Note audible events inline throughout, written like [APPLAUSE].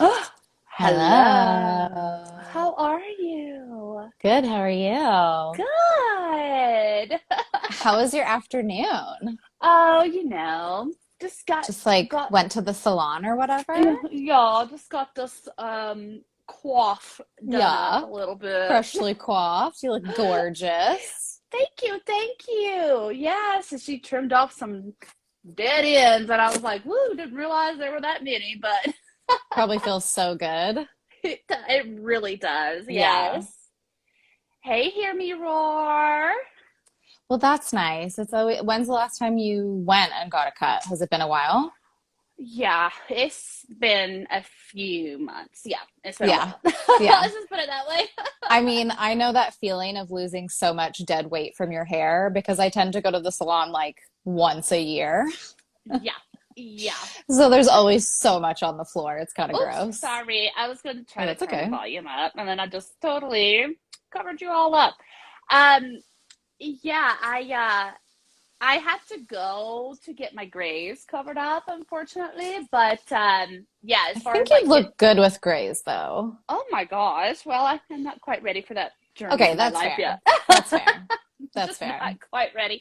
[GASPS] Hello. How are you? Good. How are you? Good. [LAUGHS] How was your afternoon? Oh, you know, just got Just like got went to the salon or whatever? [LAUGHS] yeah, just got this um coif done Yeah. a little bit. Freshly [LAUGHS] coiffed. You look gorgeous. Thank you, thank you. Yes, and she trimmed off some dead ends, and I was like, "Woo!" Didn't realize there were that many, but Probably feels so good. [LAUGHS] it, it really does. Yeah. Yes. Hey, hear me roar. Well, that's nice. It's always, when's the last time you went and got a cut? Has it been a while? Yeah, it's been a few months. Yeah, it's been Yeah. [LAUGHS] Yeah. Let's just put it that way. [LAUGHS] I mean, I know that feeling of losing so much dead weight from your hair because I tend to go to the salon like once a year. yeah, yeah. So there's always so much on the floor. It's kind of Oops, gross. sorry. I was going to try Oh, to turn okay. the volume up, and then I just totally covered you all up. Um, yeah, I uh, I have to go to get my grays covered up, unfortunately. But um, yeah, as I think as you'd look good with grays though. oh my gosh, well, I, I'm not quite ready for that journey Okay, that's life fair. yet. That's fair. [LAUGHS] [LAUGHS] That's fair. not quite ready.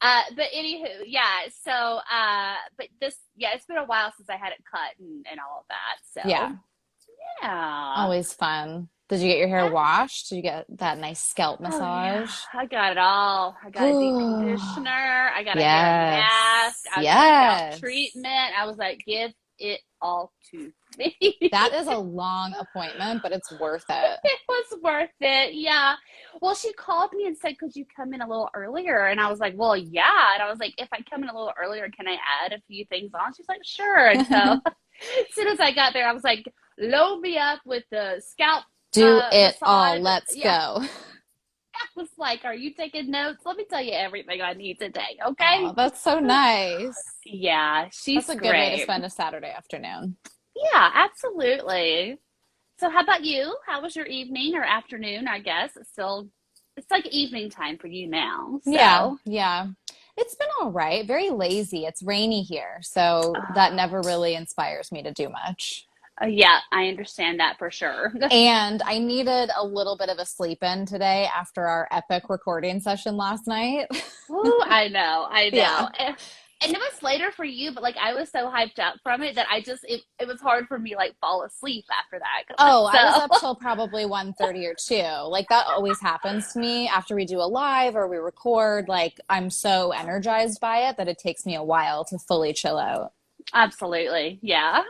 Uh, but anywho, yeah. So, uh, but this, yeah, it's been a while since I had it cut and, and all of that. So, Yeah. yeah. Always fun. Did you get your hair washed? Did you get that nice scalp Oh, yeah. massage? I got it all. I got a deep conditioner. I got a hair mask. I got Yes. treatment. I was like, give it all to. [LAUGHS] That is a long appointment, but it's worth it. [LAUGHS] it was worth it. Yeah. Well, she called me and said, Could you come in a little earlier? And I was like, Well, yeah. And I was like, If I come in a little earlier, can I add a few things on? She's like, Sure. And so [LAUGHS] as soon as I got there, I was like, Load me up with the scalp. Do Uh, it all. Let's Yeah. go. I was like, Are you taking notes? Let me tell you everything I need today. Okay. Oh, that's so nice. Yeah. She's That's a good way to spend a Saturday afternoon. Yeah, absolutely. So how about you? How was your evening or afternoon? I guess it's still it's like evening time for you now. So. Yeah, yeah. It's been all right. Very lazy. It's rainy here, so that never really inspires me to do much. Uh, yeah, I understand that for sure. [LAUGHS] And I needed a little bit of a sleep in today after our epic recording session last night. [LAUGHS] Ooh, I know, I know. Yeah. And, it was later for you, but like I was so hyped up from it that I just it, it was hard for me like fall asleep after that. Oh, I'm I was up till probably 1.30 or 2. Like that always happens to me after we do a live or we record. Like I'm so energized by it that it takes me a while to fully chill out. Absolutely, yeah.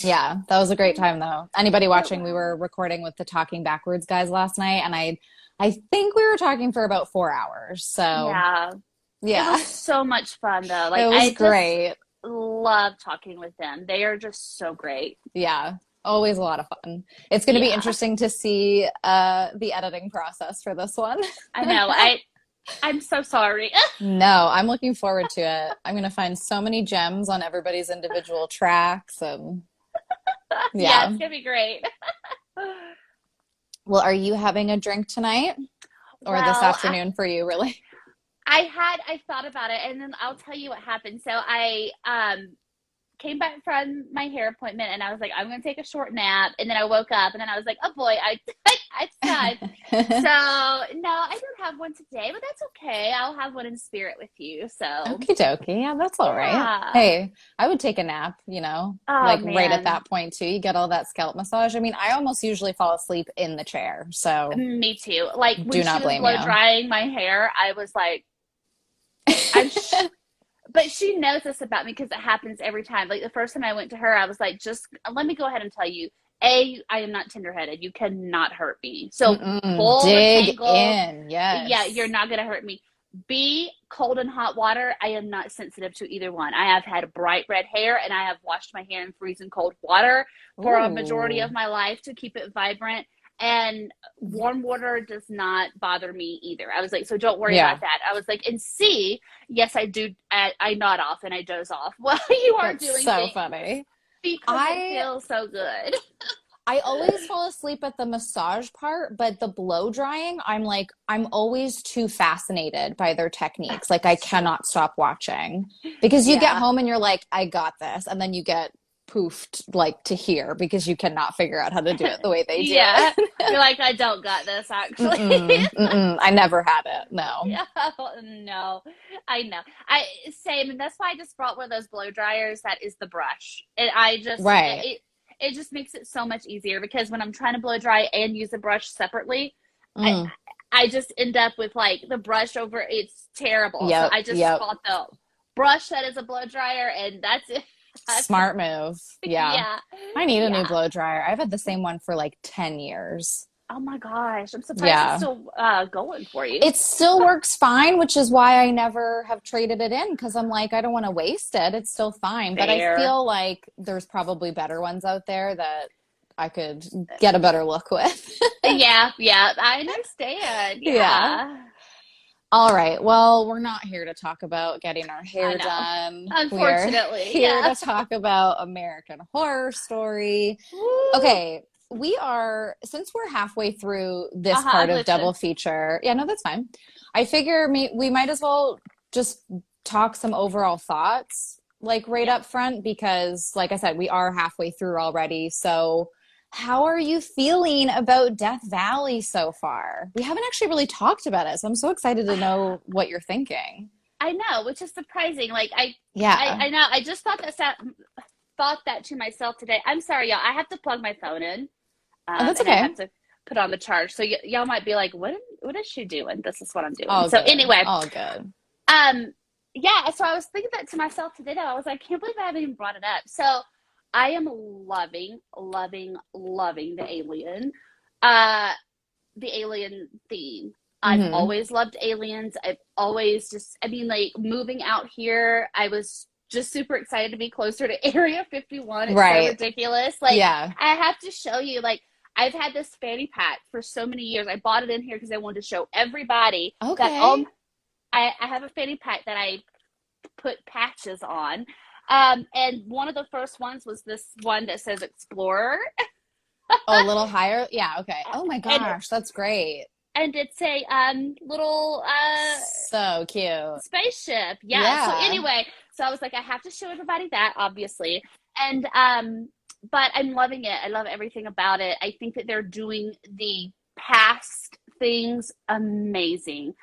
Yeah, that was a great time though. Anybody watching, we were recording with the Talking Backwards guys last night, and I, I think we were talking for about four hours. So Yeah, it yeah, was so much fun though. [LAUGHS] Like it was I great. love talking with them. They are just so great. Yeah, always a lot of fun. It's going to be interesting to see uh, the editing process for this one. I know. I [LAUGHS] I'm so sorry. [LAUGHS] no, I'm looking forward to it. I'm going to find so many gems on everybody's individual tracks, and yeah. Yeah. it's gonna be great. well, are you having a drink tonight or this Well, I- afternoon for you? Really? I had I thought about it and then I'll tell you what happened. So I um came back from my hair appointment and I was like, I'm gonna take a short nap and then I woke up and then I was like, Oh boy, I [LAUGHS] it's time. [LAUGHS] so no, I don't have one today, but that's okay. I'll have one in spirit with you. So Okie dokie. Yeah, that's all right. Yeah. Hey, I would take a nap, you know, Oh, like right at that point too. You get all that scalp massage. I mean, I almost usually fall asleep in the chair. So me too. Like when Do she not was blame blow you. drying my hair, I was like sh- but she knows this about me because it happens every time. Like the first time I went to her, I was like, just let me go ahead and tell you, A, I am not tenderheaded. You cannot hurt me. So Mm-mm. pull dig tangle. in. Yes. yeah, you're not gonna hurt me. B, cold and hot water, I am not sensitive to either one. I have had bright red hair and I have washed my hair in freezing cold water for a majority of my life to keep it vibrant. And warm water does not bother me either. I was like, so don't worry Yeah. about that. I was like, and C, yes, I do. I, I nod off and I doze off [LAUGHS] while you are That's doing so funny. because I- it feels so good. I always fall asleep at the massage part, but the blow drying, I'm like, I'm always too fascinated by their techniques. Like, I [LAUGHS] cannot stop watching because you get home and you're like, I got this. And then you get poofed like to here because you cannot figure out how to do it the way they [LAUGHS] do yeah. it. You're [LAUGHS] like, I don't got this actually. Mm-mm, mm-mm. I never had it. No. [LAUGHS] Yeah, no, I know. I same, and that's why I just brought one of those blow dryers that is the brush. And I just Right. It, it just makes it so much easier because when I'm trying to blow dry and use a brush separately, Mm. I just end up with like the brush over. It's terrible. Yep, so I just yep. bought the brush that is a blow dryer, and that's it. Smart move. [LAUGHS] Yeah. yeah. I need a new blow dryer. I've had the same one for like 10 years. Oh my gosh, I'm surprised Yeah. it's still uh, going for you. It still works fine, which is why I never have traded it in because I'm like, I don't want to waste it. It's still fine. But I feel like there's probably better ones out there that I could get a better look with. yeah, [LAUGHS] yeah, I understand. Yeah. Yeah. All right. Well, we're not here to talk about getting our hair done. Unfortunately, we're [LAUGHS] here yeah. to talk about American Horror Story. Woo. Okay, we are since we're halfway through this Uh-huh, part of double feature. Yeah, no, that's fine. I figure me, we might as well just talk some overall thoughts, like right up front, because, like I said, we are halfway through already. So, how are you feeling about Death Valley so far? We haven't actually really talked about it, so I'm so excited to know [SIGHS] what you're thinking. I know, which is surprising. Like I, Yeah. I, I know. I just thought that thought that to myself today. I'm sorry, y'all. I have to plug my phone in. Um, Oh, that's and I okay. have to put on the charge. So y- y'all might be like, "What? What is she doing?" This is what I'm doing. All so good. anyway, all good. um, yeah. So I was thinking that to myself today. Though I was like, I can't believe I haven't even brought it up. So I am loving, loving, loving the alien, uh, the alien theme. I've Mhm. always loved aliens. I've always just, I mean, like moving out here, I was just super excited to be closer to [LAUGHS] Area 51. It's Right. so ridiculous. Like, yeah. I have to show you, like, I've had this fanny pack for so many years. I bought it in here because I wanted to show everybody Okay. that um, I, I have a fanny pack that I put patches on. Um, and one of the first ones was this one that says Explorer. oh, a [LAUGHS] little higher. Yeah. Okay. Oh my gosh, that's great. And it's a um, little uh, So cute. spaceship. Yeah. Yeah. So anyway, so I was like, I have to show everybody that, obviously. And um, but I'm loving it. I love everything about it. I think that they're doing the past things amazing.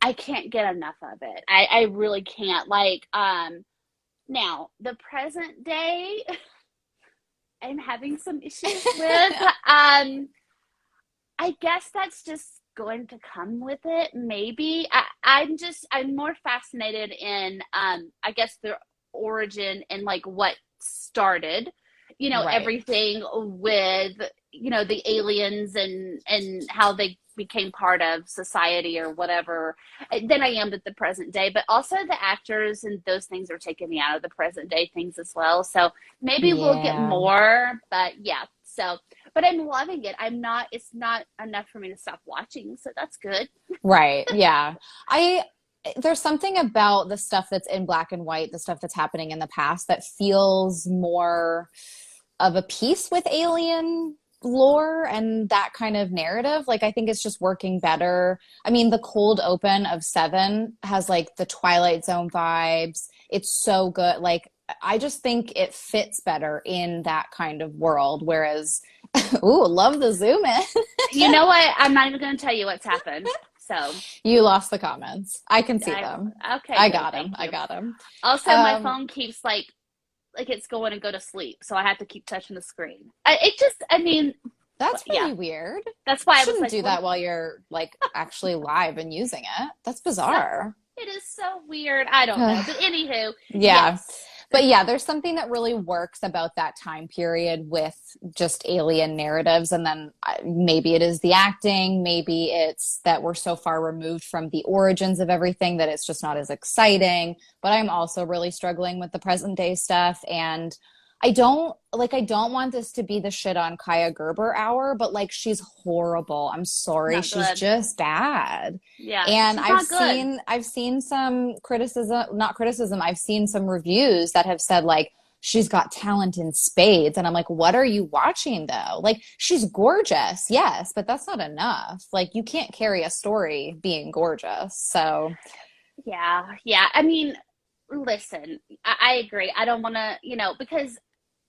I can't get enough of it. I, I really can't. Like, um, now the present day, [LAUGHS] I'm having some issues [LAUGHS] with. um, I guess that's just going to come with it. Maybe I, I'm just I'm more fascinated in um, I guess the origin and like what started. You know Right. everything with you know the aliens and and how they became part of society or whatever uh, than I am at the present day. But also the actors and those things are taking me out of the present day things as well. So maybe we'll get more. But yeah, so but I'm loving it. I'm not. It's not enough for me to stop watching, so that's good. Right. [LAUGHS] Yeah. I there's something about the stuff that's in black and white, the stuff that's happening in the past that feels more of a piece with alien lore and that kind of narrative. Like I think it's just working better. I mean, the cold open of 7 has like the Twilight Zone vibes. It's so good. Like I just think it fits better in that kind of world whereas [LAUGHS] ooh, love the zoom in. [LAUGHS] You know what? I'm not even going to tell you what's happened. So You lost the comments. I can see I- them. okay, I got them I got them Also, my Um, phone keeps like like it's going to go to sleep, so I have to keep touching the screen. I, it just, I mean, That's Yeah. really weird. that's why I shouldn't like, do that while you're like actually live and using it. That's [LAUGHS] bizarre. It is so weird. I don't know, but [SIGHS] anywho, Yeah. yes. But yeah, there's something that really works about that time period with just alien narratives. And then uh, maybe it is the acting, maybe it's that we're so far removed from the origins of everything that it's just not as exciting. But I'm also really struggling with the present day stuff. And I don't like, I don't want this to be the shit on Kaia Gerber hour, but like, she's horrible. I'm sorry. Not she's good. just bad yeah, and i've seen i've seen some criticism not criticism i've seen some reviews that have said like she's got talent in spades and i'm like what are you watching though like she's gorgeous yes but that's not enough like you can't carry a story being gorgeous so Yeah, yeah. I mean, listen, I, I agree. I don't want to, you know, because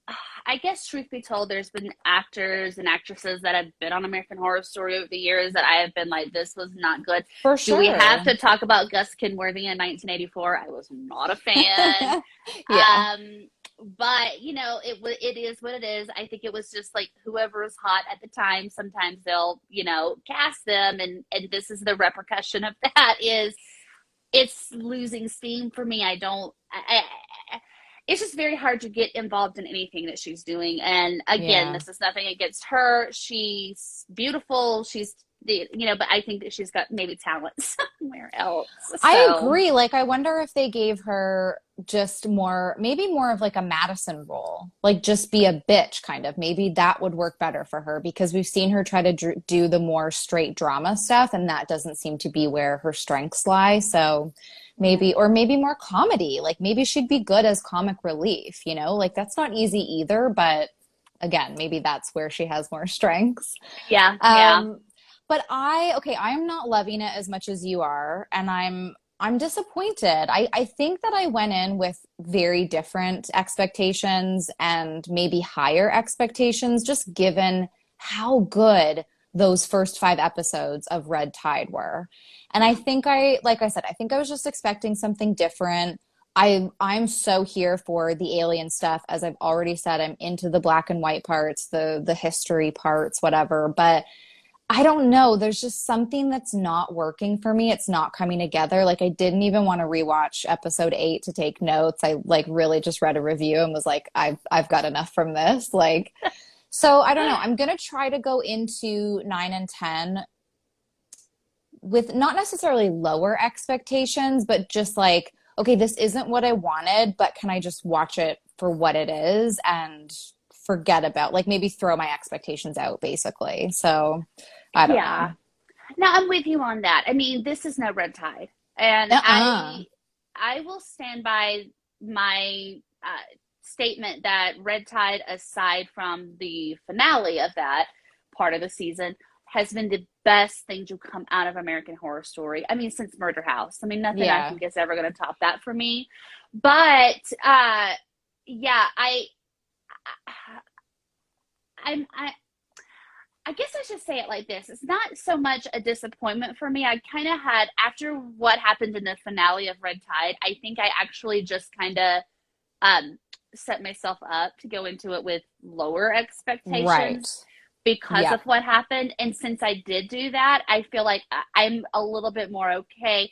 [SIGHS] I guess, truth be told, there's been actors and actresses that have been on American Horror Story over the years that I have been like, this was not good. For sure. Do we have to talk about Gus Kenworthy in 1984? I was not a fan. [LAUGHS] yeah. Um, but you know, it it is what it is. I think it was just like whoever was hot at the time. Sometimes they'll, you know, cast them, and and this is the repercussion of [LAUGHS] that. Is it's losing steam for me. I don't. I, I, it's just very hard to get involved in anything that she's doing. And again, Yeah. this is nothing against her. She's beautiful. She's the you know, but I think that she's got maybe talent [LAUGHS] somewhere else. I agree. Like, I wonder if they gave her just more, maybe more of like a Madison role, like just be a bitch kind of. Maybe that would work better for her because we've seen her try to dr- do the more straight drama stuff, and that doesn't seem to be where her strengths lie. So maybe, or maybe more comedy. Like, maybe she'd be good as comic relief, you know? Like, that's not easy either, but again, maybe that's where she has more [LAUGHS] strengths. Yeah, yeah. Um, but I okay, I'm not loving it as much as you are, and I'm I'm disappointed. I, I think that I went in with very different expectations and maybe higher expectations, just given how good those first five episodes of Red Tide were. And I think I, like I said, I think I was just expecting something different. I I'm so here for the alien stuff. As I've already said, I'm into the black and white parts, the the history parts, whatever. But I don't know. There's just something that's not working for me. It's not coming together. Like I didn't even want to rewatch episode eight to take notes. I like really just read a review and was like, I've I've got enough from this. Like, so I don't know. I'm gonna try to go into nine and ten with not necessarily lower expectations, but just like, okay, this isn't what I wanted, but can I just watch it for what it is and forget about like maybe throw my expectations out basically. So I don't Yeah. know. No, I'm with you on that. I mean, this is no red tide, and Uh-uh. I I will stand by my uh, statement that red tide, aside from the finale of that part of the season, has been the best thing to come out of American Horror Story. I mean, since Murder House. I mean, nothing I think is ever going to top that for me. But uh, yeah, I. I'm I I guess I should say it like this. It's not so much a disappointment for me. I kind of had, after what happened in the finale of Red Tide, I think I actually just kind of um, set myself up to go into it with lower expectations Right. because Yeah. of what happened. And since I did do that, I feel like I'm a little bit more okay.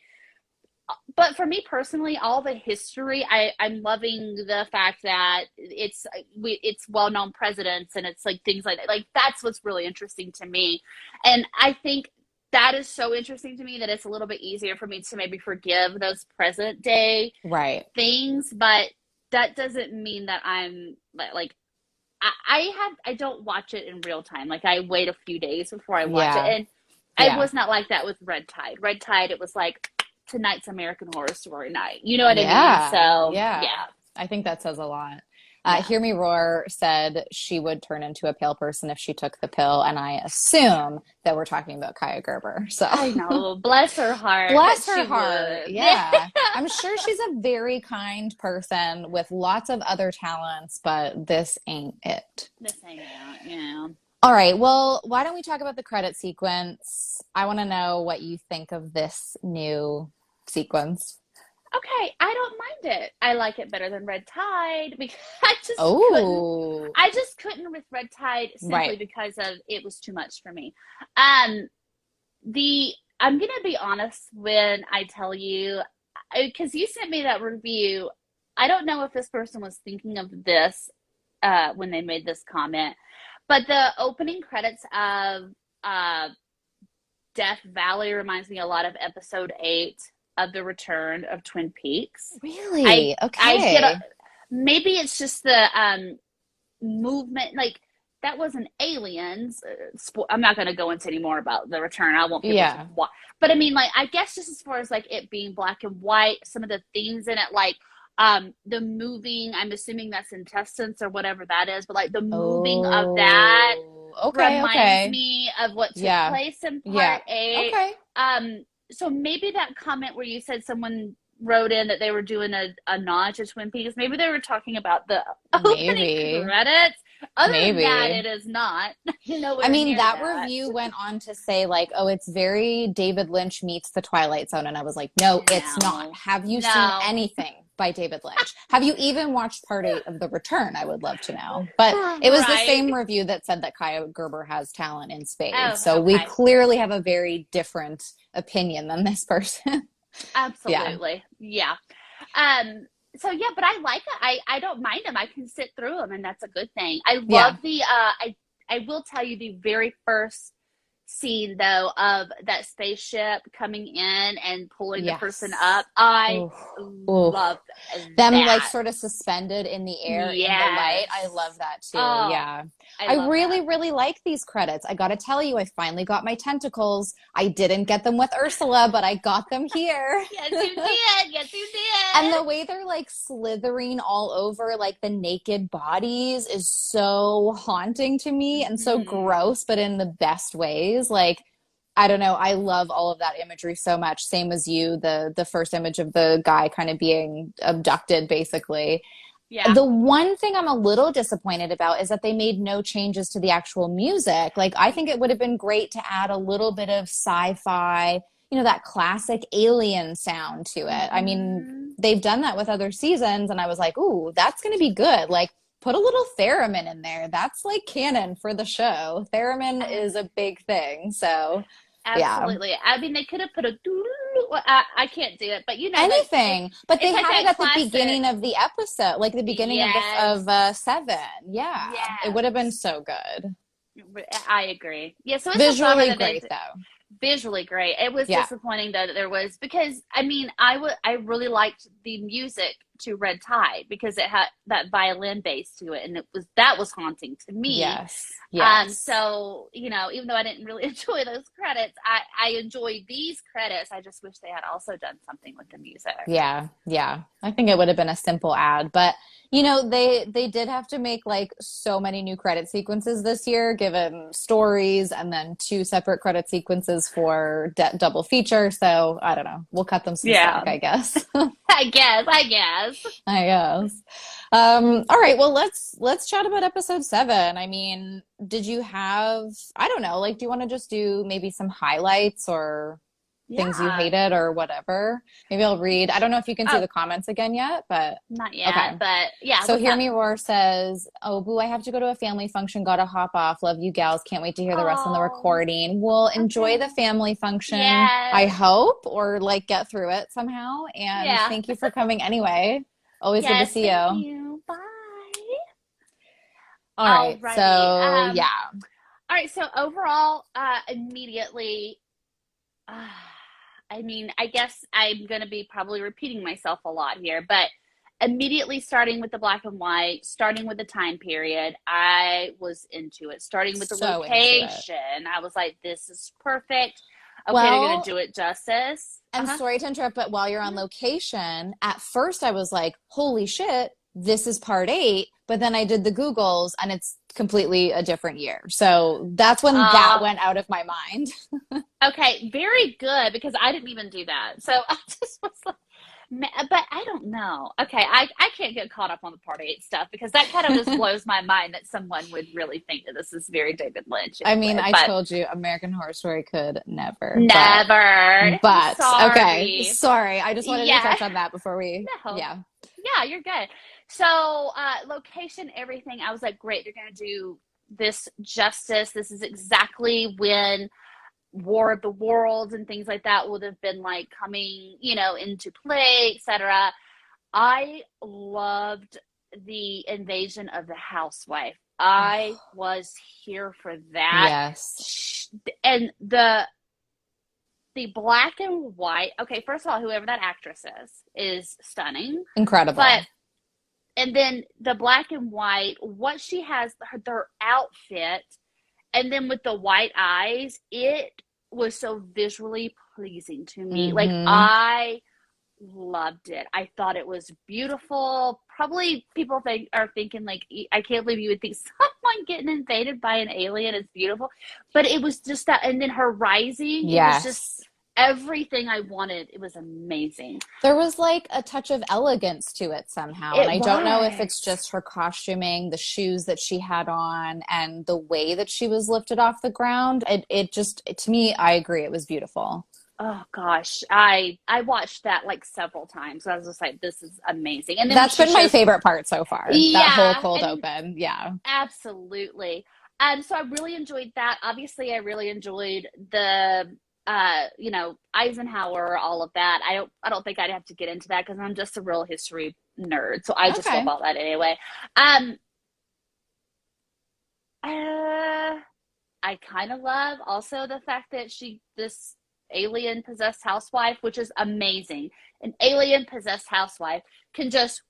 But for me personally, all the history, I, I'm loving the fact that it's we, it's well-known presidents and it's like things like that. Like that's what's really interesting to me, and I think that is so interesting to me that it's a little bit easier for me to maybe forgive those present day Right. things, but that doesn't mean that I'm like, like I, I have I don't watch it in real time. Like I wait a few days before I watch Yeah. it, and Yeah. I was not like that with Red Tide. Red Tide, it was like tonight's American Horror Story night. You know what Yeah. I mean? So Yeah. yeah, I think that says a lot. Uh. Hear Me Roar said she would turn into a pale person if she took the pill, and I assume that we're talking about Kaia Gerber. So I know. Bless her heart. [LAUGHS] Bless her heart. would. Yeah. [LAUGHS] I'm sure she's a very kind person with lots of other talents, but this ain't it. This ain't it. Yeah. All right. Well, why don't we talk about the credit sequence? I want to know what you think of this new sequence. Okay, I don't mind it. I like it better than Red Tide [LAUGHS] because I just couldn't Oh, I just couldn't with Red Tide simply Right. because of it was too much for me. Um, the I'm gonna be honest when I tell you because you sent me that review. I don't know if this person was thinking of this uh, when they made this comment, but the opening credits of uh, Death Valley reminds me a lot of episode eight of The Return of Twin Peaks. really? okay. I get a, maybe it's just the um movement like that wasn't aliens. Uh, spo- I'm not going to go into any more about the return. I won't. Yeah. But I mean, like, I guess just as far as like it being black and white, some of the themes in it, like um the moving. I'm assuming that's intestines or whatever that is, but like the moving of that Oh, Okay. reminds Okay. me of what took Yeah. place in Yeah. part eight. Okay. Um, so maybe that comment where you said someone wrote in that they were doing a, a nod to Twin Peaks. Maybe they were talking about the opening Maybe. credits. Other Maybe. than that, it is not. [LAUGHS] no, I mean, that review went on to say, like, oh, it's very David Lynch meets the Twilight Zone. And I was like, no, it's not. Have you No. seen anything by David Lynch? Have you even watched part eight [LAUGHS] of The Return? I would love to know. But it was the same review that said that Kaia Gerber has talent in spades. Oh, so we clearly have a very different opinion than this person. [LAUGHS] Absolutely. Yeah. Um so yeah, but I like it. I I don't mind them. I can sit through them and that's a good thing. I love Yeah. the uh I I will tell you the very first scene though of that spaceship coming in and pulling Yes. the person up. I Oof. love Them like sort of suspended in the air in the light. I love that too. Oh, yeah. I, love really, that. really like these credits. I got to tell you, I finally got my tentacles. I didn't get them with Ursula, but I got them here. [LAUGHS] Yes, you did. Yes, you did. And the way they're like slithering all over like the naked bodies is so haunting to me and so Mhm. gross, but in the best ways. Like, I don't know. I love all of that imagery so much. Same as you, the the first image of the guy kind of being abducted, basically. Yeah. The one thing I'm a little disappointed about is that they made no changes to the actual music. Like, I think it would have been great to add a little bit of sci fi, you know, that classic alien sound to it. I mean, Mhm. they've done that with other seasons, and I was like, ooh, that's going to be good. Like, put a little theremin in there. That's like canon for the show. Theremin is a big thing. So, yeah. Absolutely. I mean, they could have put a. I, I can't do it, but you know, like, anything. But they it's like had it at the beginning of the episode, like the beginning Yes. of, the, of uh, Seven. Yeah. Yes. It would have been so good. I agree. Yeah, so it's Visually great, though. Visually great. It was Yeah. disappointing though that there was because I mean I would I really liked the music to Red Tide because it had that violin bass to it and it was that was haunting to me. Yes. Um Yes. so you know even though I didn't really [LAUGHS] enjoy those credits I I enjoyed these credits I just wish they had also done something with the music. Yeah, yeah. I think it would have been a simple ad, but you know, they they did have to make like so many new credit sequences this year, given stories, and then two separate credit sequences for de- double feature. So I don't know. We'll cut them some Yeah. slack, I guess. [LAUGHS] I guess I guess. I guess. Um, all right. Well, let's let's chat about episode seven. I mean, did you have? I don't know. Like, do you want to just do maybe some highlights or things you Yeah. hated or whatever? Maybe I'll read. I don't know if you can see Oh. the comments again yet, but Not yet, Okay. but yeah. so hear up? me roar says, "Oh, boo! I have to go to a family function. Gotta hop off. Love you, gals. Can't wait to hear the rest on the recording. We'll enjoy the family function. Yes. I hope, or like get through it somehow. And Yeah. thank you for coming anyway. Always good to see you. you. Bye. All right. Alrighty, So um, yeah, All right, so overall, uh, immediately, uh, I mean, I guess I'm going to be probably repeating myself a lot here, but immediately starting with the black and white, starting with the time period, I was into it. Starting with the So location, I was like, this is perfect. Okay, Well- they're going to do it justice. and Uh-huh. sorry to interrupt, but while you're on location, at first I was like, "Holy shit, this is part eight. But then I did the Googles, and it's completely a different year. So that's when that Ah. went out of my mind. [LAUGHS] Okay, very good because I didn't even do that. So [LAUGHS] I just was like, but I don't know. Okay, I, I can't get caught up on the part eight stuff because that kind of just [LAUGHS] blows my mind that someone would really think that this is very David Lynch. I mean, I but told you, American Horror Story could never. but- never. But, Sorry. okay, sorry. I just wanted Yeah. to touch on that before we. No. Yeah, Yeah, you're good. So, uh, location, everything. I was like, great, they're going to do this justice. This is exactly when War of the Worlds and things like that would have been like coming, you know, into play, etc. I loved the invasion of the housewife. I was here for that yes, and the the black and white okay first of all whoever that actress is is stunning incredible. but and then the black and white what she has her, their outfit and then with the white eyes it was so visually pleasing to me. Like Mhm. i loved it. I thought it was beautiful. Probably people think are thinking like "E, i can't believe you would think [LAUGHS] someone getting invaded by an alien is beautiful. But it was just that and then her rising yes, it was just everything I wanted. It was amazing. There was like a touch of elegance to it somehow. It and I don't know if it's just her costuming, the shoes that she had on, and the way that she was lifted off the ground. It, it just, to me, I agree. It was beautiful. Oh gosh, I I watched that like several times. I was just like, this is amazing. And That's been my favorite part so far. that Yeah, whole cold open. Yeah. Absolutely. Um, so I really enjoyed that. Obviously, I really enjoyed the uh, you know, Eisenhower, all of that. I don't I don't think I'd have to get into that because I'm just a real history nerd. So I just Okay. love all that anyway. Um uh, I kind of love also the fact that she this alien possessed housewife, which is amazing. An alien possessed housewife can just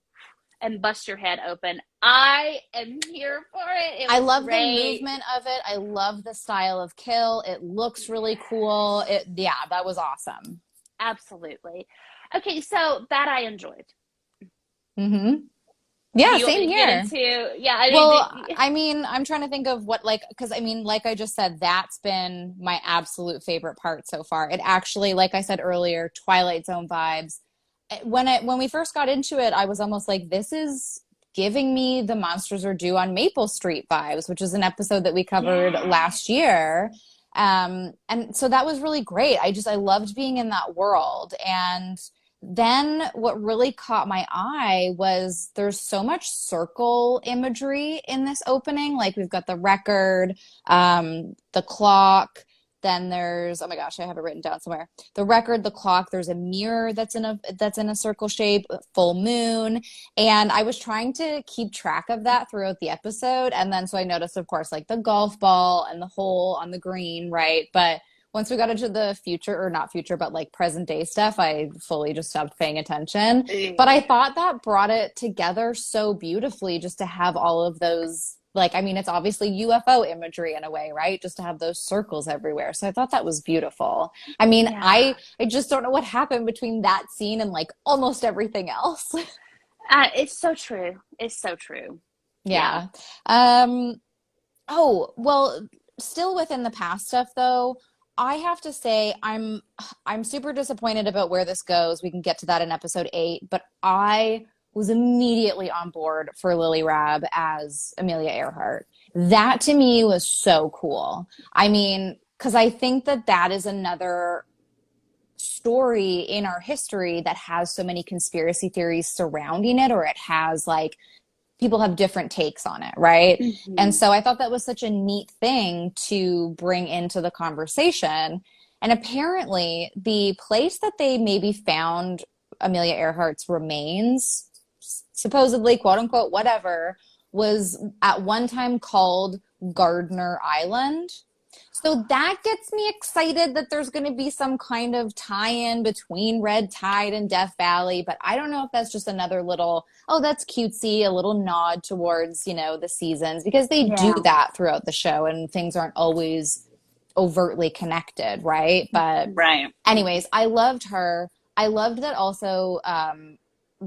and bust your head open. I am here for it. It I love great. the movement of it. I love the style of kill. It looks really cool. It yeah, that was awesome. Absolutely. Okay, so that I enjoyed. Mm-hmm. Yeah, you same me to get here. Into, yeah, I well, [LAUGHS] I mean, I'm trying to think of what like because I mean, like I just said, that's been my absolute favorite part so far. It actually, like I said earlier, Twilight Zone vibes. When it when we first got into it, I was almost like, this is giving me the Monsters Are Due on Maple Street vibes, which is an episode that we covered Yes. last year. Um, and so that was really great. I just I loved being in that world and then what really caught my eye was there's so much circle imagery in this opening like we've got the record um the clock then there's oh my gosh i have it written down somewhere. The record the clock there's a mirror that's in a that's in a circle shape full moon. And i was trying to keep track of that throughout the episode. And then so i noticed of course like the golf ball and the hole on the green right? But once we got into the future or not future but like present day stuff i fully just stopped paying attention. Mm. But i thought that brought it together so beautifully just to have all of those like i mean it's obviously ufo imagery in a way right just to have those circles everywhere so i thought that was beautiful i mean Yeah. i i just don't know what happened between that scene and like almost everything else [LAUGHS] uh, it's so true. It's so true. Yeah. Um oh, well, still within the past stuff though, I have to say I'm I'm super disappointed about where this goes. We can get to that in episode 8, but I was immediately on board for Lily Rabe as Amelia Earhart. That to me was so cool. I mean, cuz I think that that is another story in our history that has so many conspiracy theories surrounding it or it has like people have different takes on it, right? Mm-hmm. And so I thought that was such a neat thing to bring into the conversation. And apparently, the place that they maybe found Amelia Earhart's remains, supposedly, quote unquote, whatever, was at one time called Gardner Island. So that gets me excited that there's going to be some kind of tie in between Red Tide and Death Valley. But I don't know if that's just another little, oh, that's cutesy, a little nod towards, you know, the seasons because they Yeah. do that throughout the show and things aren't always overtly connected, right? But right. anyways, I loved her. I loved that also um,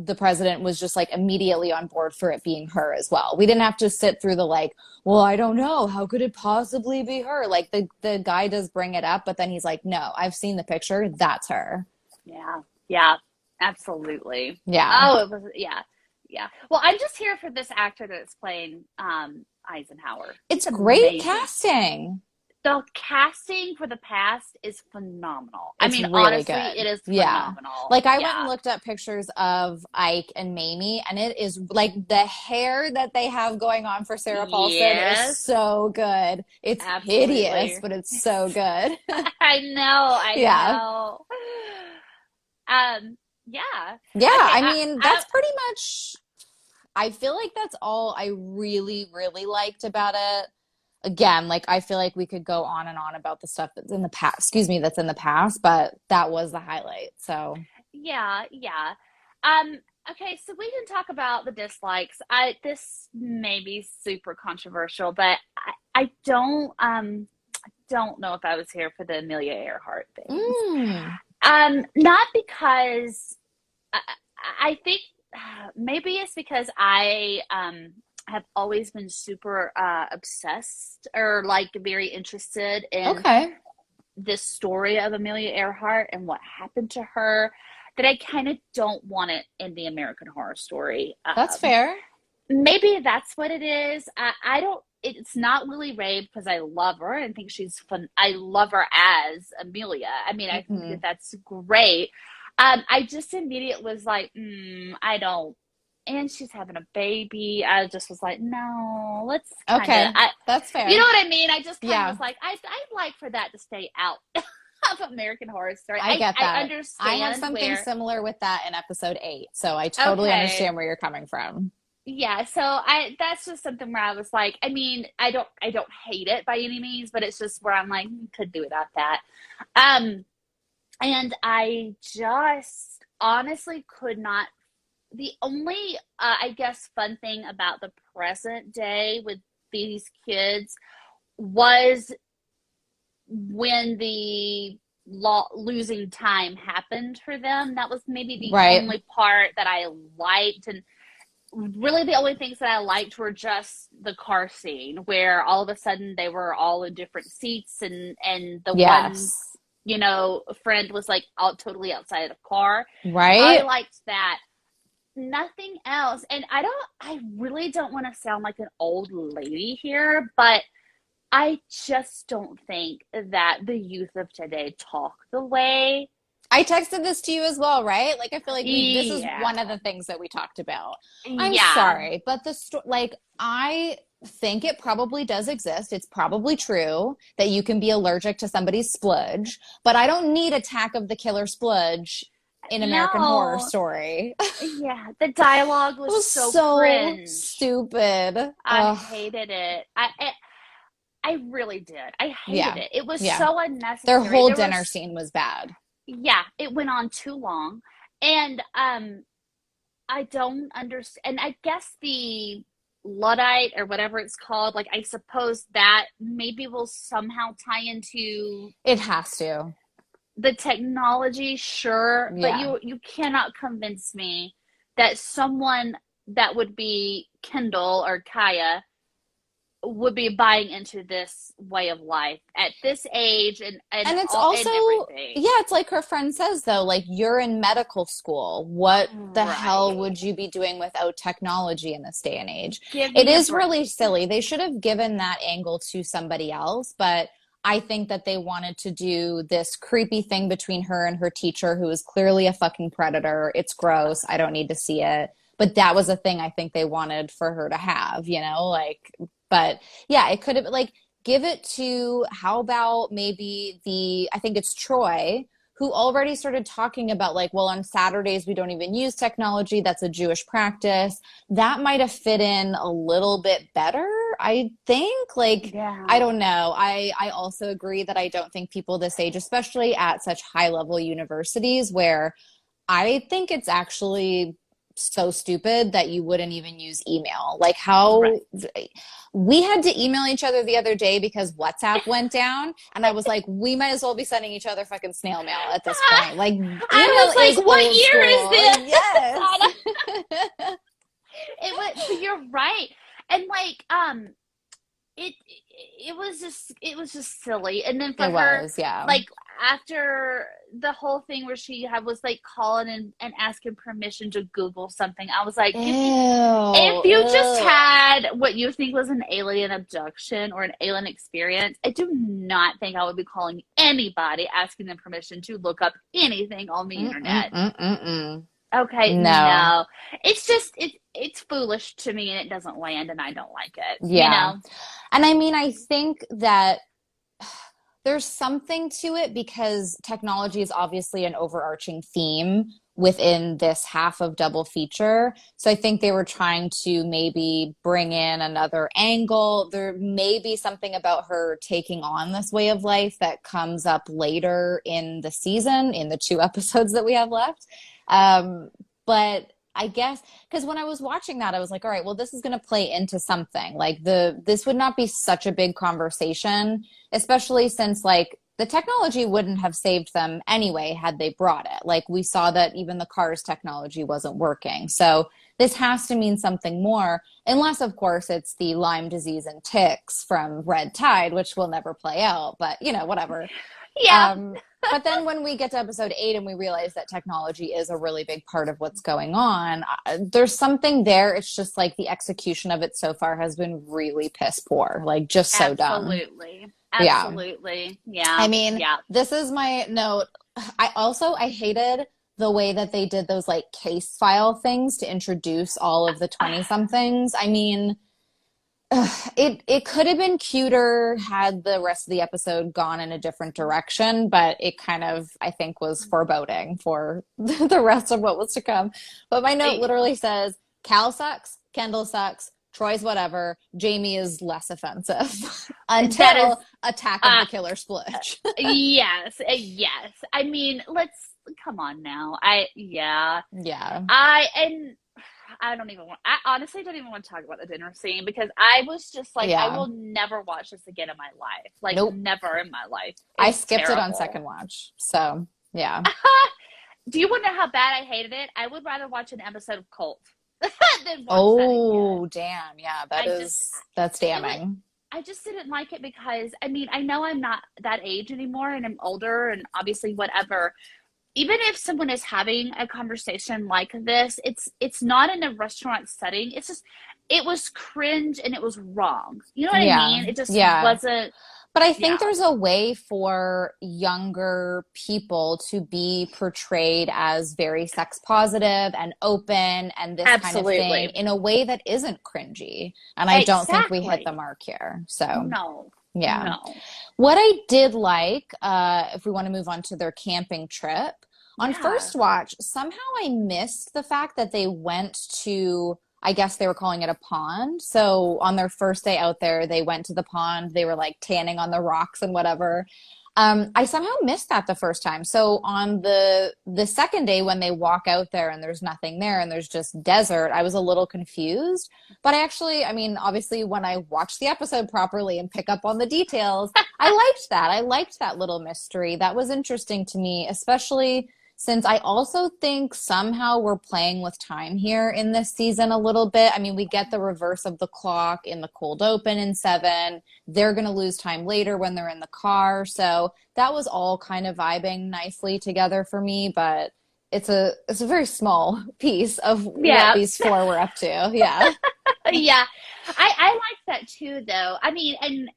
the president was just like immediately on board for it being her as well. We didn't have to sit through the like, well, I don't know, how could it possibly be her? Like the the guy does bring it up, but then he's like, no, I've seen the picture, that's her. Yeah. Yeah. Absolutely. Yeah. Oh, it was yeah. Yeah. Well, I'm just here for this actor that's playing um Eisenhower. it's it's great amazing. casting. The casting for the past is phenomenal. I mean, really honestly, good. it is Yeah. phenomenal. Like I went and looked up pictures of Ike and Mamie, and it is like the hair that they have going on for Sarah Paulson Yes. is so good. It's Absolutely. hideous, but it's so good. [LAUGHS] I know. I [LAUGHS] Yeah. know. Um. Yeah. Yeah, Okay, I I- mean, I- that's pretty much. I feel like that's all I really, really liked about it. Again, like I feel like we could go on and on about the stuff that's in the past. Excuse me, that's in the past, but that was the highlight. So Yeah, yeah. Um, okay, so we can talk about the dislikes. I this may be super controversial, but I, I don't um I don't know if I was here for the Amelia Earhart thing. mm, Um, not because I, I think uh, maybe it's because I um have always been super uh obsessed or like very interested in okay, this story of Amelia Earhart and what happened to her that I kind of don't want it in the American Horror Story. That's um, fair. Maybe that's what it is. I, I don't. It's not Lily Ray because I love her and think she's fun. I love her as Amelia. I mean, I mm-hmm. think that that's great. Um, I just immediately was like, mm, I don't and she's having a baby. I just was like, no, let's. Kinda, okay, I, that's fair. You know what I mean? I just kind of yeah. was like, I, I'd like for that to stay out [LAUGHS] of American Horror Story. I, I get that. I understand. I have something where... similar with that in episode eight, so I totally okay. understand where you're coming from. Yeah, so I that's just something where I was like, I mean, I don't I don't hate it by any means, but it's just where I'm like, could do without that. Um, and I just honestly could not the only uh, i guess fun thing about the present day with these kids was when the law losing time happened for them. That was maybe the right. only part that i liked. And really the only things that i liked were just the car scene where all of a sudden they were all in different seats and and the yes. one you know friend was like out totally outside of the car. Right i liked that nothing else. And I don't, I really don't want to sound like an old lady here, but I just don't think that the youth of today talk the way. I texted this to you as well, right? Like, I feel like we, this is one of the things that we talked about. I'm yeah. sorry, but the like, I think it probably does exist. It's probably true that you can be allergic to somebody's spludge, but I don't need attack of the killer spludge in American no. Horror Story. yeah, the dialogue was, [LAUGHS] was so, so stupid. I Ugh. hated it. I, I, I really did. I hated yeah. it. It was yeah. so unnecessary. Their whole there dinner was, scene was bad. Yeah, it went on too long, and um, I don't understand. And I guess the luddite or whatever it's called like i suppose that maybe will somehow tie into it has to the technology, sure, yeah. but you you cannot convince me that someone that would be Kendall or Kaia would be buying into this way of life at this age and and, and it's all, also and yeah it's like her friend says though like you're in medical school. What the right. hell would you be doing without technology in this day and age? It is really silly. They should have given that angle to somebody else but I think that they wanted to do this creepy thing between her and her teacher, who is clearly a fucking predator. It's gross. I don't need to see it. But that was a thing I think they wanted for her to have, you know, like, but yeah, it could have, like, give it to, how about maybe the, I think it's Troy, who already started talking about like well on saturdays we don't even use technology that's a jewish practice that might have fit in a little bit better i think like yeah. i don't know i i also agree that i don't think people this age especially at such high level universities where i think it's actually so stupid that you wouldn't even use email. Like how right. we had to email each other the other day because WhatsApp went down, and I was like, we might as well be sending each other fucking snail mail at this point. Like, [LAUGHS] I was like, what year school. is this? Yes. [LAUGHS] [LAUGHS] it was. You're right, and like, um, it it was just it was just silly. And then for it her was, yeah. like after the whole thing where she had was like calling and, and asking permission to google something i was like ew, if you just had what you think was an alien abduction or an alien experience i do not think i would be calling anybody asking them permission to look up anything on the mm internet. mm Okay, no. no. It's just it's it's foolish to me and it doesn't land and I don't like it. Yeah. You know? And I mean I think that [SIGHS] there's something to it because technology is obviously an overarching theme within this half of double feature. So I think they were trying to maybe bring in another angle. There may be something about her taking on this way of life that comes up later in the season, in the two [LAUGHS] episodes that we have left. Um, but I guess because when I was watching that, I was like, all right, well, this is going to play into something. Like the this would not be such a big conversation, especially since like the technology wouldn't have saved them anyway had they brought it. Like we saw that even the car's technology wasn't working. So this has to mean something more, unless of course it's the Lyme disease and ticks from Red Tide, which will never play out. But you know, whatever. yeah. Um, but then when we get to episode eight and we realize that technology is a really big part of what's going on, uh, there's something there. It's just like the execution of it so far has been really piss poor, like just so dumb. Absolutely. Yeah. Absolutely. Yeah. I mean, yeah. this is my note. I also I hated the way that they did those like case file things to introduce all of the 20 somethings. [SIGHS] I mean, it it could have been cuter had the rest of the episode gone in a different direction, but it kind of I think was mm-hmm. foreboding for [LAUGHS] the rest of what was to come. But my note literally says Cal sucks, Kendall sucks, Troy's whatever, Jamie is less offensive [LAUGHS] until is- Attack of uh, the Killer Splitch. [LAUGHS] yes. uh, Yes. I mean, let's come on now. I, yeah. yeah. I, and I don't even want, I honestly don't even want to talk about the dinner scene because I was just like, Yeah. I will never watch this again in my life. Like, Nope. never in my life. I It's skipped it on second watch. So yeah. [LAUGHS] Do you want to know how bad I hated it? I would rather watch an episode of Cult than watch that again. Oh damn. Yeah, that I is just- that's damning. I just didn't like it because I mean I know I'm not that age anymore and I'm older and obviously whatever. Even if someone is having a conversation like this, it's it's not in a restaurant setting. It's just it was cringe and it was wrong. You know what Yeah. I mean? It just Yeah. wasn't. But I think Yeah. there's a way for younger people to be portrayed as very sex positive and open and this kind of thing in a way that isn't cringy. And I don't think we hit the mark here. So No. yeah. No. What I did like, uh, if we want to move on to their camping trip, on Yeah. first watch, somehow I missed the fact that they went to, I guess they were calling it a pond. So on their first day out there, they went to the pond. They were like tanning on the rocks and whatever. Um, I somehow missed that the first time. So on the the second day when they walk out there and there's nothing there and there's just desert, I was a little confused. But I actually, I mean, obviously when I watch the episode properly and pick up on the details, I liked that. I liked that little mystery. That was interesting to me, especially since I also think somehow we're playing with time here in this season a little bit. I mean, we get the reverse of the clock in the cold open in seven. They're going to lose time later when they're in the car. So that was all kind of vibing nicely together for me, but it's a it's a very small [LAUGHS] piece of Yeah. what these four were up to. [LAUGHS] Yeah. yeah i i like that too though i mean and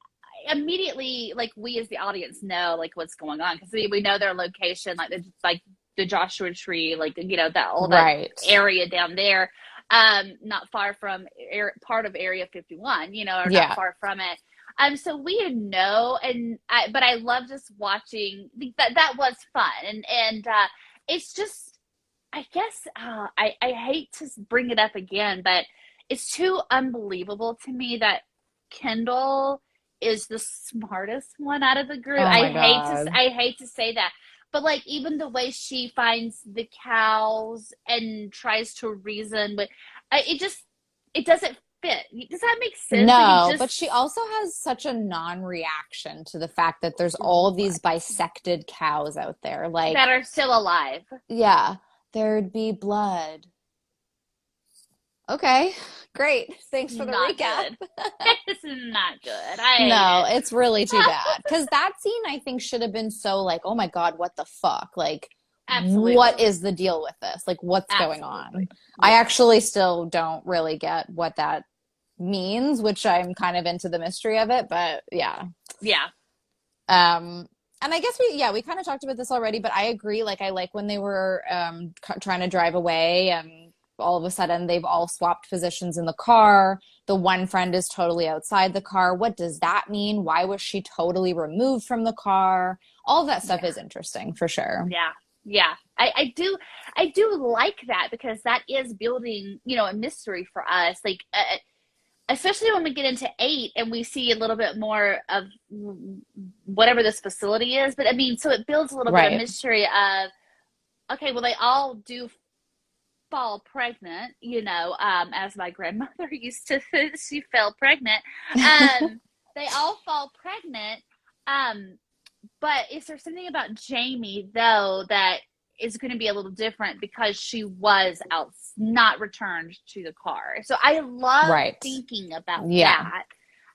immediately like we as the audience know like what's going on because we, we know their location like the like the joshua tree like you know that all that right. area down there um not far from air, part of area 51 you know or Yeah. not far from it um so we didn't know and i but i love just watching that that was fun and and uh it's just i guess uh i i hate to bring it up again but it's too unbelievable to me that kendall is the smartest one out of the group Oh i my hate to i hate to say that but like even the way she finds the cows and tries to reason with it just it doesn't fit does that make sense No, just- but she also has such a non-reaction to the fact that there's all these bisected cows out there. Like, that are still alive yeah, there'd be blood. Okay, great. Thanks for the Not recap. good. [LAUGHS] [LAUGHS] it's not good I No, it. it's really too bad [LAUGHS] because that scene I think should have been so like, oh my god, what the fuck? Like, Absolutely. what is the deal with this? Like, what's going on? Absolutely. I actually still don't really get what that means, which I'm kind of into the mystery of it, but yeah. yeah Um, and I guess we, yeah, we kind of talked about this already, but I agree. Like, I like when they were um, c- trying to drive away, and all of a sudden they've all swapped positions in the car. The one friend is totally outside the car. What does that mean? Why was she totally removed from the car? All that stuff Yeah. is interesting for sure. yeah yeah I, I do i do like that because that is building you know a mystery for us like uh, especially when we get into eight and we see a little bit more of whatever this facility is but i mean so it builds a little bit of mystery of okay well they all do fall pregnant you know um as my grandmother [LAUGHS] used to she fell pregnant um [LAUGHS] they all fall pregnant um but is there something about Jamie though that is going to be a little different because she was out, not returned to the car? So I love Right. thinking about Yeah. that.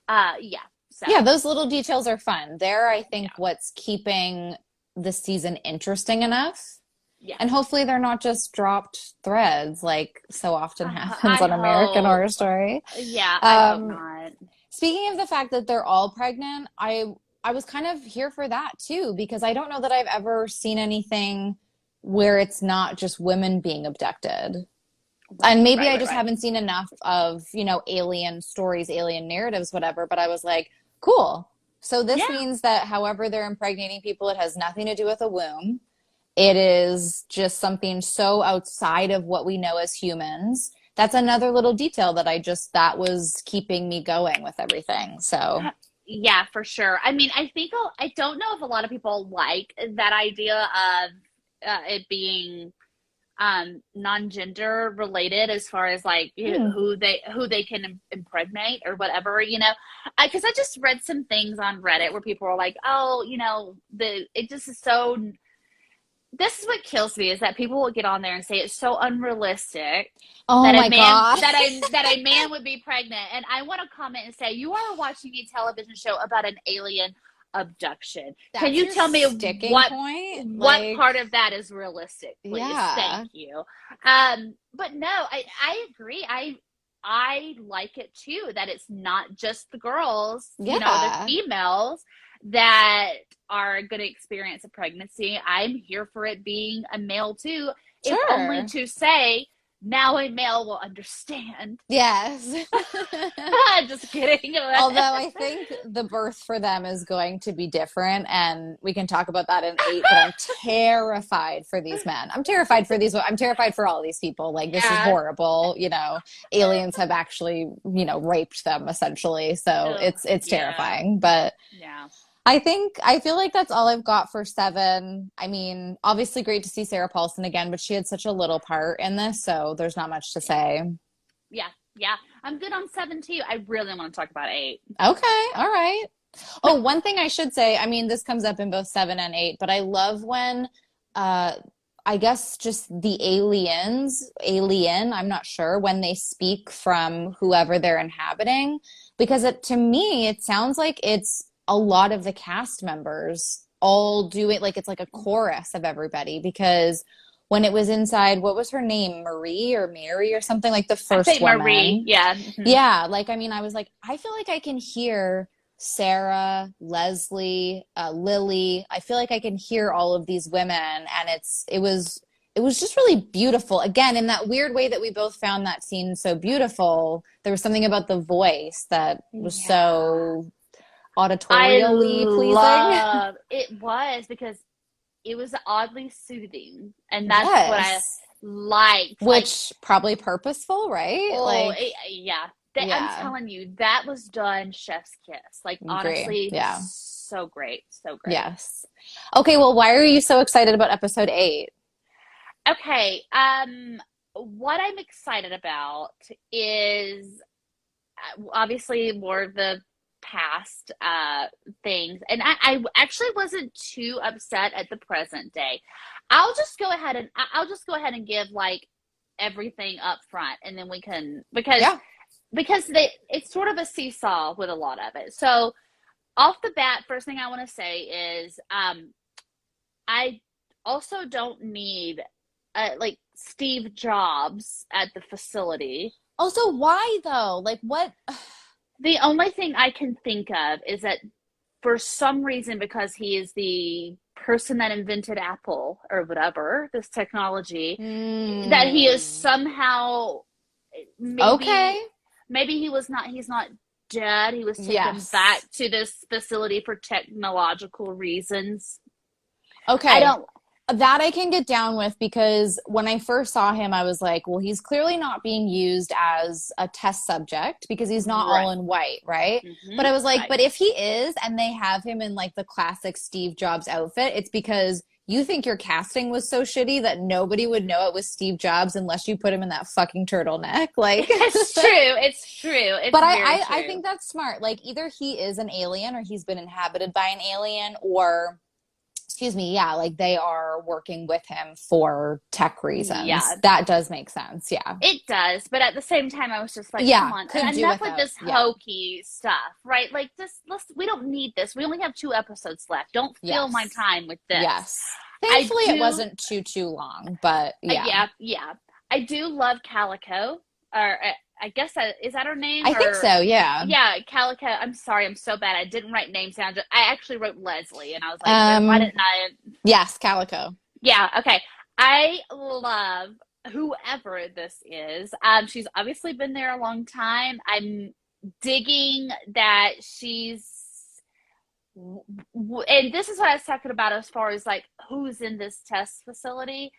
Uh, yeah. So Yeah, those little details are fun. They're, I think, Yeah. what's keeping the season interesting enough. Yeah. And hopefully they're not just dropped threads like so often Uh, happens I on American hope. Horror Story. yeah, I Um, hope not. Speaking of the fact that they're all pregnant, I I was kind of here for that too because I don't know that I've ever seen anything where it's not just women being abducted. And maybe Right, I right, just right. haven't seen enough of, you know, alien stories, alien narratives, whatever, but I was like, cool. So this Yeah. means that however they're impregnating people, it has nothing to do with a womb. It is just something so outside of what we know as humans. That's another little detail that I just that was keeping me going with everything. So Yeah, for sure. I mean, I think I'll- I don't know if a lot of people like that idea of uh, it being um non-gender related as far as like you know, Hmm. who they who they can impregnate or whatever you know because I, just read some things on reddit where people were like oh you know the it just is so this is what kills me is that people will get on there and say it's so unrealistic Oh that my a man god. that a [LAUGHS] that a man would be pregnant. And I want to comment and say you are watching a television show about an alien abduction. Can you tell me what point? what Like, part of that is realistic? Please, Yeah. thank you. Um, but no, I I agree. I I like it too that it's not just the girls, you know, the females that are going to experience a pregnancy. I'm here for it being a male too, if only to say now a male will understand. [LAUGHS] Yes. just kidding. [LAUGHS] Although I think the birth for them is going to be different, and we can talk about that in eight. But I'm [LAUGHS] terrified for these men. I'm terrified for these. I'm terrified for all these people. Like this is horrible. You know, aliens have actually, you know, raped them essentially. So Ugh, it's it's yeah. terrifying. But yeah. I think I feel like that's all I've got for seven. I mean, obviously great to see Sarah Paulson again, but she had such a little part in this, so there's not much to say. Yeah. Yeah. I'm good on seven too. I really want to talk about eight. Okay, all right. Oh, one thing I should say, I mean, this comes up in both seven and eight, but I love when uh I guess just the aliens, alien, I'm not sure, when they speak from whoever they're inhabiting. Because it, to me, it sounds like it's a lot of the cast members all do it like it's like a chorus of everybody because when it was inside what was her name marie or mary or something like the I first say woman Marie. Yeah. mhm. yeah like i mean i was like i feel like i can hear sarah leslie uh, lily i feel like i can hear all of these women and it's it was it was just really beautiful again in that weird way that we both found that scene so beautiful there was something about the voice that was Yeah. so auditorially pleasing love [LAUGHS] it was because it was oddly soothing, and that's what I Yes. liked. which probably purposeful right oh, like it- yeah. That, Yeah. I'm telling you, that was done chef's kiss. Like honestly, Yeah. so great, so great. yes okay well why are you so excited about episode eight Okay. Um, what I'm excited about is uh, obviously more of the past uh things, and I, I actually wasn't too upset at the present day. I'll just go ahead and I'll just go ahead and give like everything up front, and then we can because Yeah. because they it's sort of a seesaw with a lot of it. So off the bat, first thing I want to say is um, I also don't need uh, like Steve Jobs at the facility. also why though like what [SIGHS] The only thing I can think of is that for some reason, because he is the person that invented Apple or whatever, this technology, hmm. that he is somehow maybe, okay maybe he was not he's not dead. He was taken Yes. back to this facility for technological reasons. okay I don't that I can get down with because when I first saw him, I was like, well, he's clearly not being used as a test subject because he's not Right. all in white, right? Mhm. But I was like, Right. but if he is and they have him in like the classic Steve Jobs outfit, it's because you think your casting was so shitty that nobody would know it was Steve Jobs unless you put him in that fucking turtleneck. [LAUGHS] Like, it's true. It's true. It's but I, I, I think that's smart. Like either he is an alien or he's been inhabited by an alien or excuse me, yeah, like they are working with him for tech reasons. Yeah. That does make sense. Yeah. It does, but at the same time, I was just like, Yeah, come on, enough with without- this yeah. hokey stuff, right? Like this, let's. We don't need this. We only have two episodes left. Don't fill Yes. my time with this. Yes. Thankfully, it wasn't too, too long, but Uh, yeah. yeah, yeah. I do love Calico, or uh, I guess that is that her name? I think so. Yeah. Yeah, Calico. I'm sorry, I'm so bad. I didn't write names down. I actually wrote Leslie, and I was like, Um, why didn't I? Yes. Calico. Yeah, okay. I love whoever this is. Um, she's obviously been there a long time. I'm digging that she's, and this is what I was talking about as far as like who's in this test facility.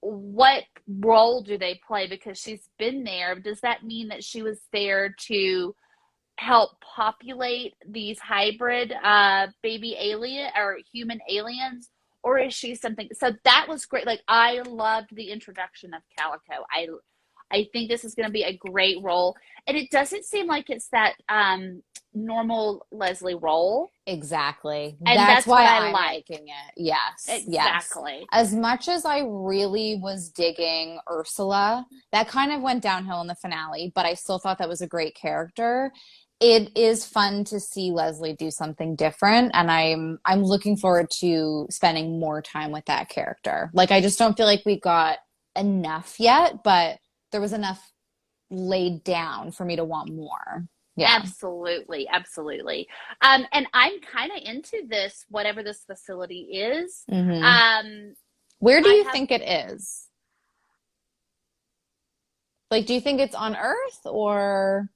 What role do they play? Because she's been there. Does that mean that she was there to help populate these hybrid uh, baby alien or human aliens? or is she something so that was great like i loved the introduction of calico i i think this is going to be a great role and it doesn't seem like it's that um normal leslie role Exactly. And that's, that's why what I I'm like. liking it. Yes. Yes. exactly As much as I really was digging Ursula, that kind of went downhill in the finale, but I still thought that was a great character. It is fun to see Leslie do something different, and I'm I'm looking forward to spending more time with that character. Like I just don't feel like we got enough yet, but there was enough laid down for me to want more. Yeah. absolutely absolutely um and i'm kind of into this whatever this facility is Mhm. um Where do I you have- think it is? Like, do you think it's on Earth or?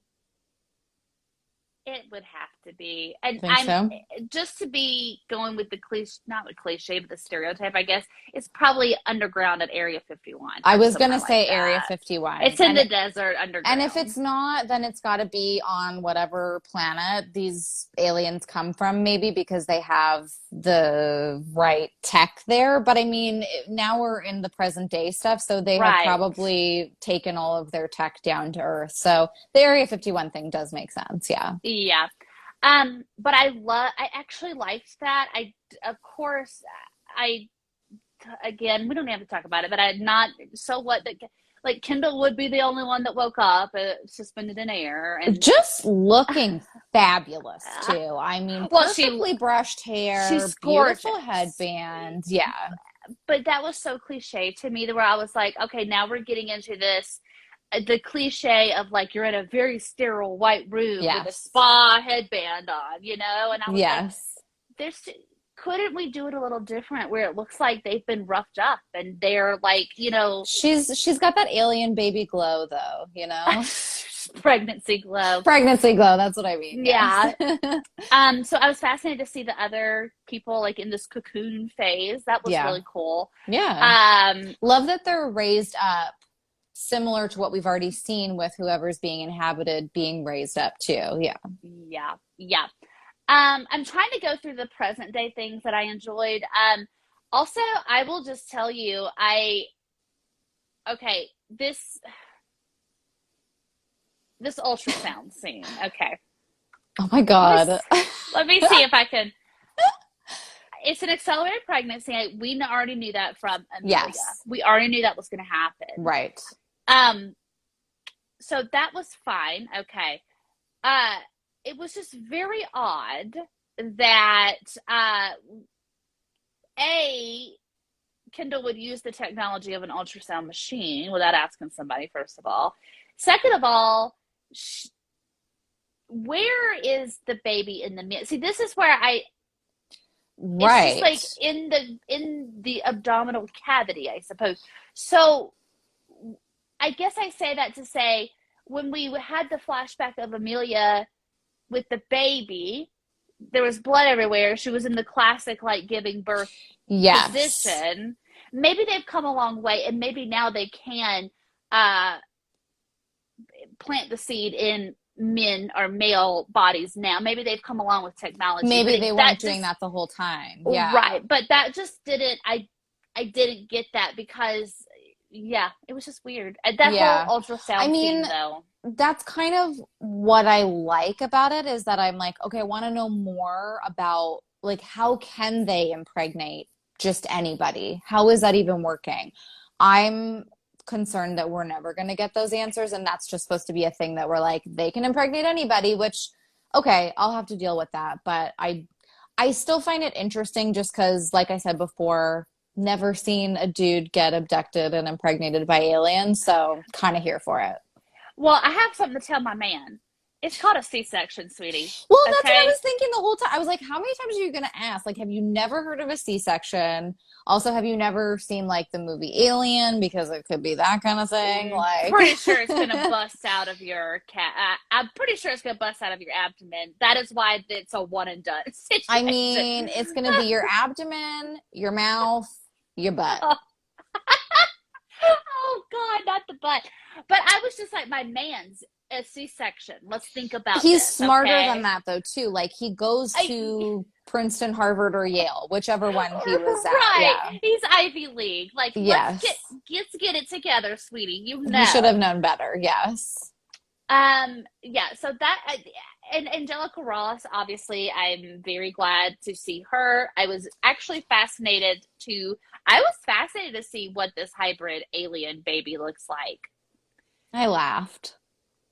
It would have to be and i'm so? Eh, just to be going with the cliche not the cliche but the stereotype i guess it's probably underground at area 51 I was gonna say. Area 51. it's in and, the desert underground and if it's not, then it's got to be on whatever planet these aliens come from, maybe because they have the right tech there. But I mean, eh, now we're in the present day stuff, so they Right. have probably taken all of their tech down to Earth. So the Area 51 thing does make sense. Yeah. yeah um but i love i actually liked that i of course i again we don't have to talk about it but i not so what that like kendall would be the only one that woke up uh, suspended in air and just looking fabulous [LAUGHS] too. I mean, Well, she- brushed hair, she's beautiful gorgeous. headband. Yeah, but that was so cliche to me where I was like, okay, now we're getting into this the cliche of like you're in a very sterile white room with a spa headband on, you know? And I was like, yes, there's couldn't we do it a little different where it looks like they've been roughed up and they're like, you know, she's she's got that alien baby glow though. You know, [LAUGHS] pregnancy glow. pregnancy glow. That's what I mean. yes. [LAUGHS] Um, so I was fascinated to see the other people like in this cocoon phase. That was Yeah. really cool. yeah. Um, Love that they're raised up, similar to what we've already seen with whoever's being inhabited being raised up too. Yeah. Yeah, yeah. Um, I'm trying to go through the present day things that I enjoyed. Um, also, I will just tell you, I okay, this this ultrasound [LAUGHS] scene. Okay, Oh my god. [LAUGHS] let me see if I can. It's an accelerated pregnancy. We already knew that from Amelia. Yes. We already knew that was going to happen. right. Um, so that was fine. Okay. Uh, it was just very odd that uh, a Kendall would use the technology of an ultrasound machine without asking somebody. First of all, second of all, sh- where is the baby in the mid? See, this is where I Right. like in the in the abdominal cavity, I suppose. So I guess I say that to say when we had the flashback of Amelia with the baby, there was blood everywhere. She was in the classic like giving birth yes. position. Maybe they've come a long way and maybe now they can uh plant the seed in men or male bodies now. Maybe they've come along with technology. Maybe they weren't just- doing that the whole time. Yeah. Right. But that just didn't I I didn't get that because yeah, it was just weird. Uh, That Yeah. whole ultrasound I mean, though. That's kind of what I like about it is that I'm like, okay, I want to know more about like how can they impregnate just anybody? How is that even working? I'm concerned that we're never going to get those answers and that's just supposed to be a thing that we're like they can impregnate anybody which okay i'll have to deal with that but i i still find it interesting just because like i said before never seen a dude get abducted and impregnated by aliens so kind of here for it Well, I have something to tell my man. It's called a C-section, sweetie. well that's what i was thinking the whole time i was like how many times are you going to ask like have you never heard of a c-section also have you never seen like the movie alien because it could be that kind of thing like pretty sure it's gonna [LAUGHS] bust out of your cat. Uh, I'm pretty sure it's gonna bust out of your abdomen. That is why it's a one and done [LAUGHS] situation. I mean, it's to be your abdomen, your mouth, your butt. [LAUGHS] oh god, not the butt. But I was just like, my man's a C-section. Let's think about. He's this, smarter okay? than that, though, too. Like, he goes I- to [LAUGHS] Princeton, Harvard, or Yale, whichever one he was at. Right, Yeah. he's Ivy League. Like, Yes. let's get let's get it together, sweetie. You know, He should have known better. Yes. Um, yeah, so that and Angelica Ross, obviously, I'm very glad to see her. I was actually fascinated to I was fascinated to see what this hybrid alien baby looks like. I laughed.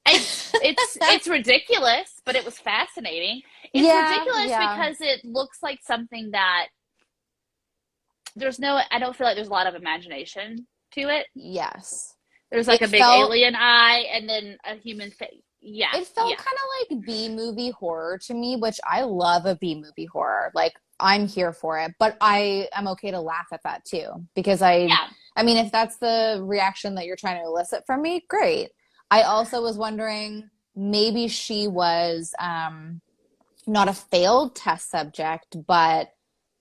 It's it's [LAUGHS] it's ridiculous, but it was fascinating. It's Yeah, ridiculous yeah. because it looks like something that there's no I don't feel like there's a lot of imagination to it. Yes. There's like It a big felt- alien eye and then a human face. Yeah. It felt yeah. kind of like B movie horror to me, which I love a B movie horror. Like, I'm here for it, but I am okay to laugh at that too because I yeah. I mean, if that's the reaction that you're trying to elicit from me, great. I also was wondering maybe she was um, not a failed test subject, but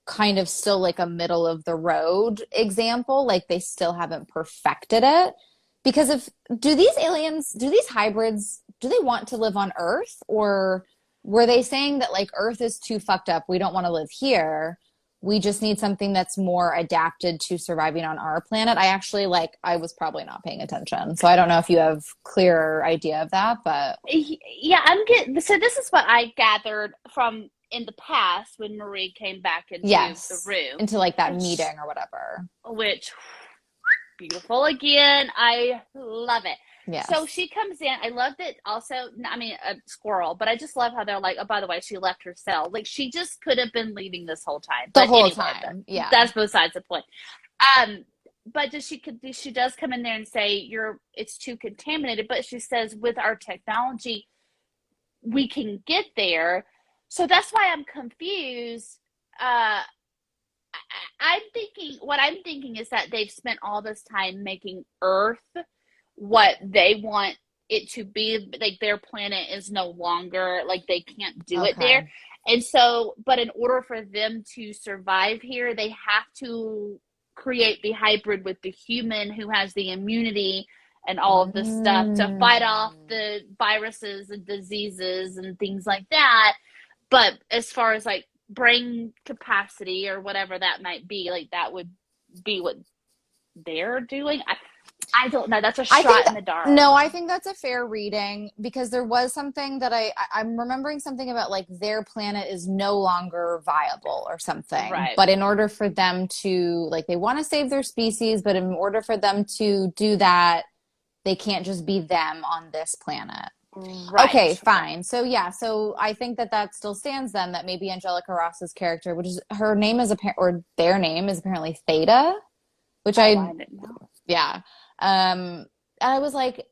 kind of still like a middle of the road example. Like they still haven't perfected it. Because if, do these aliens, do these hybrids, do they want to live on Earth? Or were they saying that like Earth is too fucked up? We don't want to live here we just need something that's more adapted to surviving on our planet. I actually like I was probably not paying attention. So I don't know if you have clearer idea of that, but Yeah, I'm getting. So this is what I gathered from in the past when Marie came back into Yes. the room, into like that meeting or whatever. which beautiful again. I love it. Yeah. So she comes in. I love that. Also, I mean, a squirrel, but I just love how they're like, oh, by the way, she left her cell. Like she just could have been leaving this whole time. the But whole anyway, time. Yeah. that's besides the point. Um, but does she could she does come in there and say you're it's too contaminated, but she says with our technology we can get there. So that's why I'm confused. Uh, I, I'm thinking what I'm thinking is that they've spent all this time making Earth what they want it to be. Like their planet is no longer like they can't do it there. And so, but in order for them to survive here, they have to create the hybrid with the human who has the immunity and all of this stuff to fight off Mm. the viruses and diseases and things like that. But as far as like brain capacity or whatever that might be, like that would be what they're doing. I, I don't know. That's a shot think in the dark. No, I think that's a fair reading because there was something that I, I I'm remembering something about like their planet is no longer viable or something. Right. But in order for them to like they want to save their species, but in order for them to do that, they can't just be them on this planet. Right. Okay, fine. So yeah, so I think that that still stands then that maybe Angelica Ross's character, which is her name is apparent or their name is apparently Theta, which oh, I Oh, I didn't know. yeah. Um, and I was like,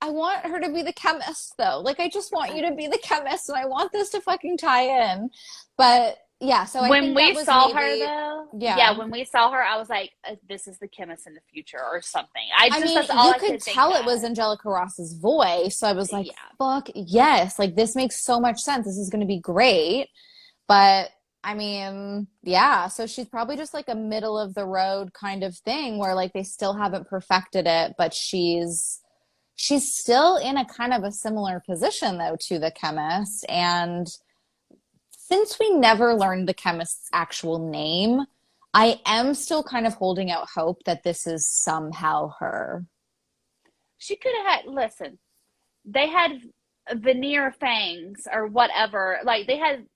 I want her to be the chemist though. Like, I just want you to be the chemist, and I want this to fucking tie in. But yeah, so I when we saw maybe- her though, Yeah. yeah, when we saw her, I was like, uh, "This is the chemist in the future" or something. I just I mean, that's all you I could think tell it was Angelica Ross's voice. So I was like, Yeah. fuck yes. Like, this makes so much sense. This is going to be great. But I mean, yeah. So she's probably just like a middle of the road kind of thing where like they still haven't perfected it, but she's she's still in a kind of a similar position though to the chemist. And since we never learned the chemist's actual name, I am still kind of holding out hope that this is somehow her. she could have had. Listen, they had veneer fangs or whatever. Like they had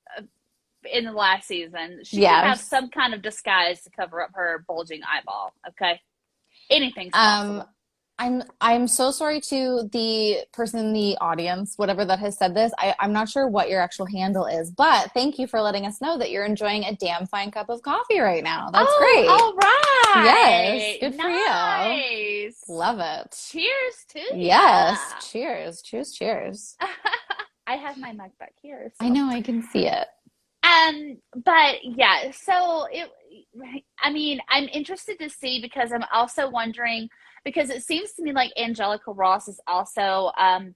in the last season. She Yes. can have some kind of disguise to cover up her bulging eyeball. Okay, anything's Um, possible. I'm I'm so sorry to the person in the audience, whatever that has said this. I, I'm not sure what your actual handle is, but thank you for letting us know that you're enjoying a damn fine cup of coffee right now. That's oh, great. All right. Yes, good for you. nice. Love it. Cheers to ya. Yes. Cheers. Cheers. Cheers. [LAUGHS] I have my mug back here. so- I know I can see it. Um, but yeah, so it, I mean, I'm interested to see because I'm also wondering because it seems to me like Angelica Ross is also um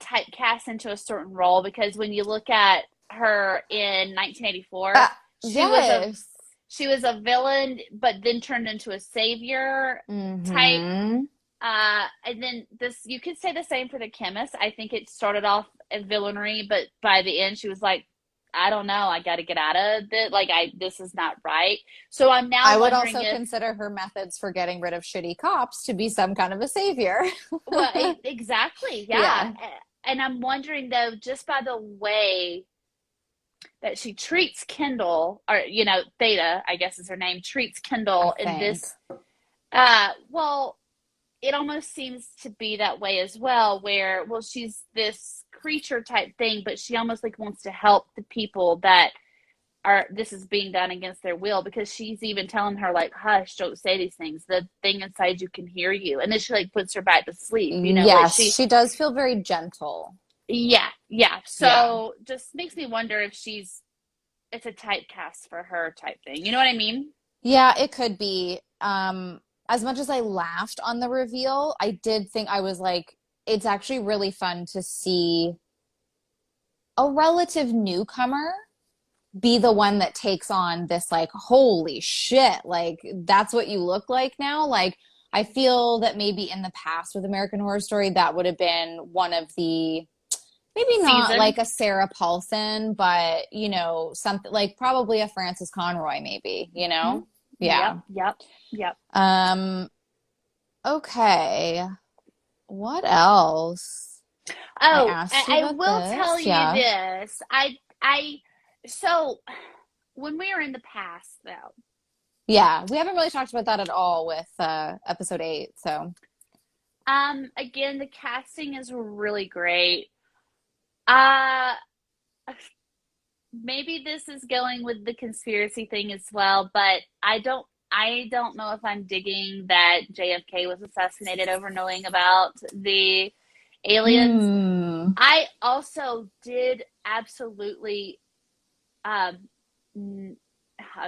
typecast into a certain role because when you look at her in 1984, Uh, she was a she was a villain, but then turned into a savior. Mhm. Uh, and then this, you could say the same for the chemist. I think it started off as villainy, but by the end, she was like, I don't know, I got to get out of it. Like, I this is not right. So I'm now I would also if, consider her methods for getting rid of shitty cops to be some kind of a savior. [LAUGHS] well, exactly, yeah. And I'm wondering though, just by the way that she treats Kendall, or you know, Theta, I guess is her name, treats Kendall in this. Uh, well, it almost seems to be that way as well, where well, she's this creature type thing, but she almost like wants to help the people that are this is being done against their will because she's even telling her like hush don't say these things the thing inside you can hear you and then she like puts her back to sleep you know like yes, she she does feel very gentle. yeah, yeah. So just makes me wonder if she's it's a typecast for her type thing. You know what I mean? Yeah, it could be. Um, as much as I laughed on the reveal, I did think I was like, it's actually really fun to see a relative newcomer be the one that takes on this like holy shit like that's what you look like now. Like i feel that maybe in the past with american horror story that would have been one of the maybe not Season. like a sarah paulson but you know something like probably a frances conroy maybe you know mm-hmm. Yeah Yep. Yep. Yep. um okay what else Oh, I, I will this, tell you yeah. this. I I so when we were in the past though, yeah we haven't really talked about that at all with uh episode eight so um again the casting is really great. Uh maybe this is going with the conspiracy thing as well, but I don't I don't know if I'm digging that JFK was assassinated over knowing about the aliens. Hmm. I also did absolutely um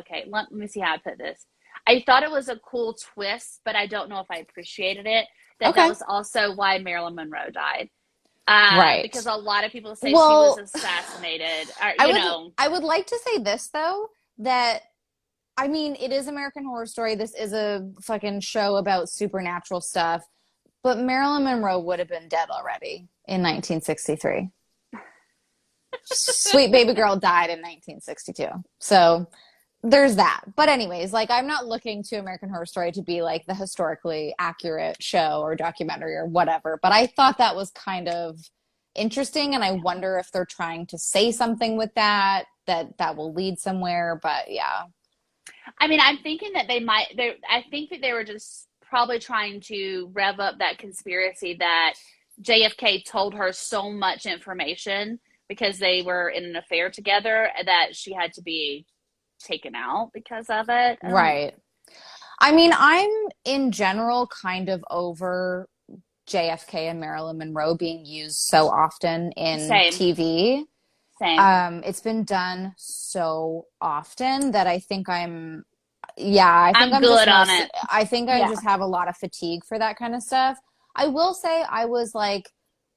okay, let, let me see how I put this. I thought it was a cool twist, but I don't know if I appreciated it. That Okay. that was also why Marilyn Monroe died. Uh, Right. Because a lot of people say Well, she was assassinated. Or, you I would know, I would like to say this though that I mean it is American Horror Story. This is a fucking show about supernatural stuff, but Marilyn Monroe would have been dead already in 1963. [LAUGHS] Sweet baby girl died in 1962. So there's that. But anyways, like I'm not looking to American Horror Story to be like the historically accurate show or documentary or whatever, but I thought that was kind of interesting and I wonder if they're trying to say something with that that that will lead somewhere, but yeah. I mean, I'm thinking that they might. They, I think that they were just probably trying to rev up that conspiracy that JFK told her so much information because they were in an affair together that she had to be taken out because of it. Um, Right. I mean, I'm in general kind of over JFK and Marilyn Monroe being used so often in Same. TV. Same. Um, it's been done so often that I think I'm, yeah, I think I'm I'm, good on most- it. I think I Yeah. just have a lot of fatigue for that kind of stuff. I will say I was like,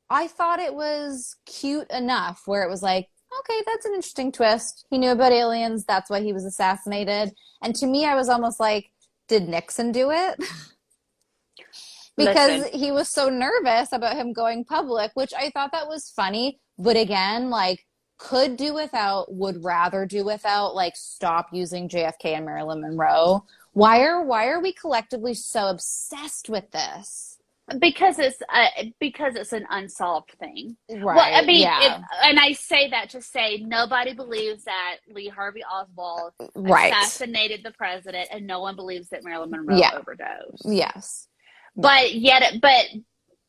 I thought it was cute enough where it was like, okay, that's an interesting twist. He knew about aliens. That's why he was assassinated. And to me, I was almost like, did Nixon do it? [LAUGHS] because Listen. he was so nervous about him going public, which I thought that was funny. But again, like, could do without, would rather do without, like, stop using JFK and Marilyn Monroe. Why are why are we collectively so obsessed with this? Because it's uh, because it's an unsolved thing. Right. Well, I mean, yeah. if, and I say that to say nobody believes that Lee Harvey Oswald right. assassinated the president, and no one believes that Marilyn Monroe Yeah. overdosed. Yes. But yet, but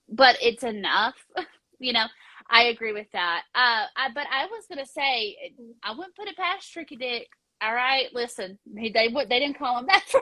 but it's enough. [LAUGHS] you know, I agree with that. Uh, I, but I was gonna say I wouldn't put it past Tricky Dick. All right, listen, they they didn't call him [LAUGHS] that for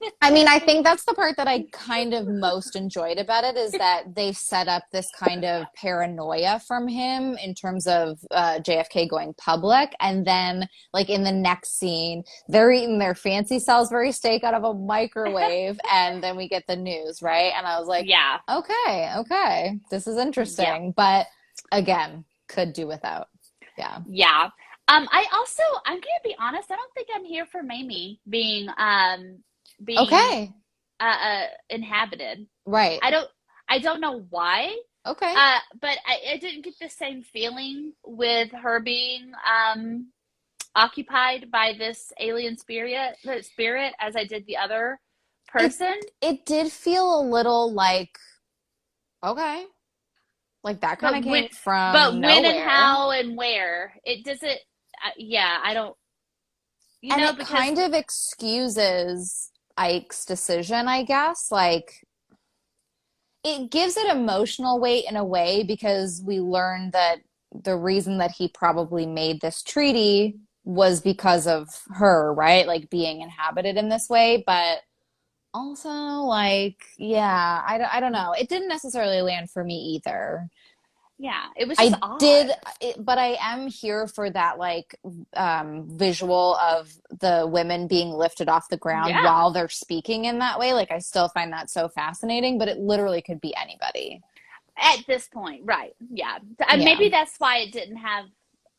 nothing. I mean, I think that's the part that I kind of most enjoyed about it is that they set up this kind of paranoia from him in terms of uh, JFK going public. And then, like, in the next scene, they're eating their fancy Salisbury steak out of a microwave. [LAUGHS] and then we get the news, right? And I was like, yeah, okay, okay, this is interesting. But again, could do without. Yeah. yeah. Um, I also I'm gonna be honest. I don't think I'm here for Mamie being um being Okay. uh, uh inhabited. Right. I don't I don't know why. Okay. Uh, but I, I didn't get the same feeling with her being um, occupied by this alien spirit, the spirit, as I did the other person. it did feel a little like okay like that kind But of came when- from but when and how and where it doesn't. Yeah, I don't. You and know, it because kind of excuses ike's decision i guess like it gives it emotional weight in a way because we learned that the reason that he probably made this treaty was because of her right? Like being inhabited in this way. But also like yeah I, don't- I don't know. It didn't necessarily land for me either yeah, it was I just odd. did, it, but I am here for that like um, visual of the women being lifted off the ground Yeah. while they're speaking in that way. Like I still find that so fascinating, but it literally could be anybody. at this point, right? Yeah, Uh, Yeah. maybe that's why it didn't have.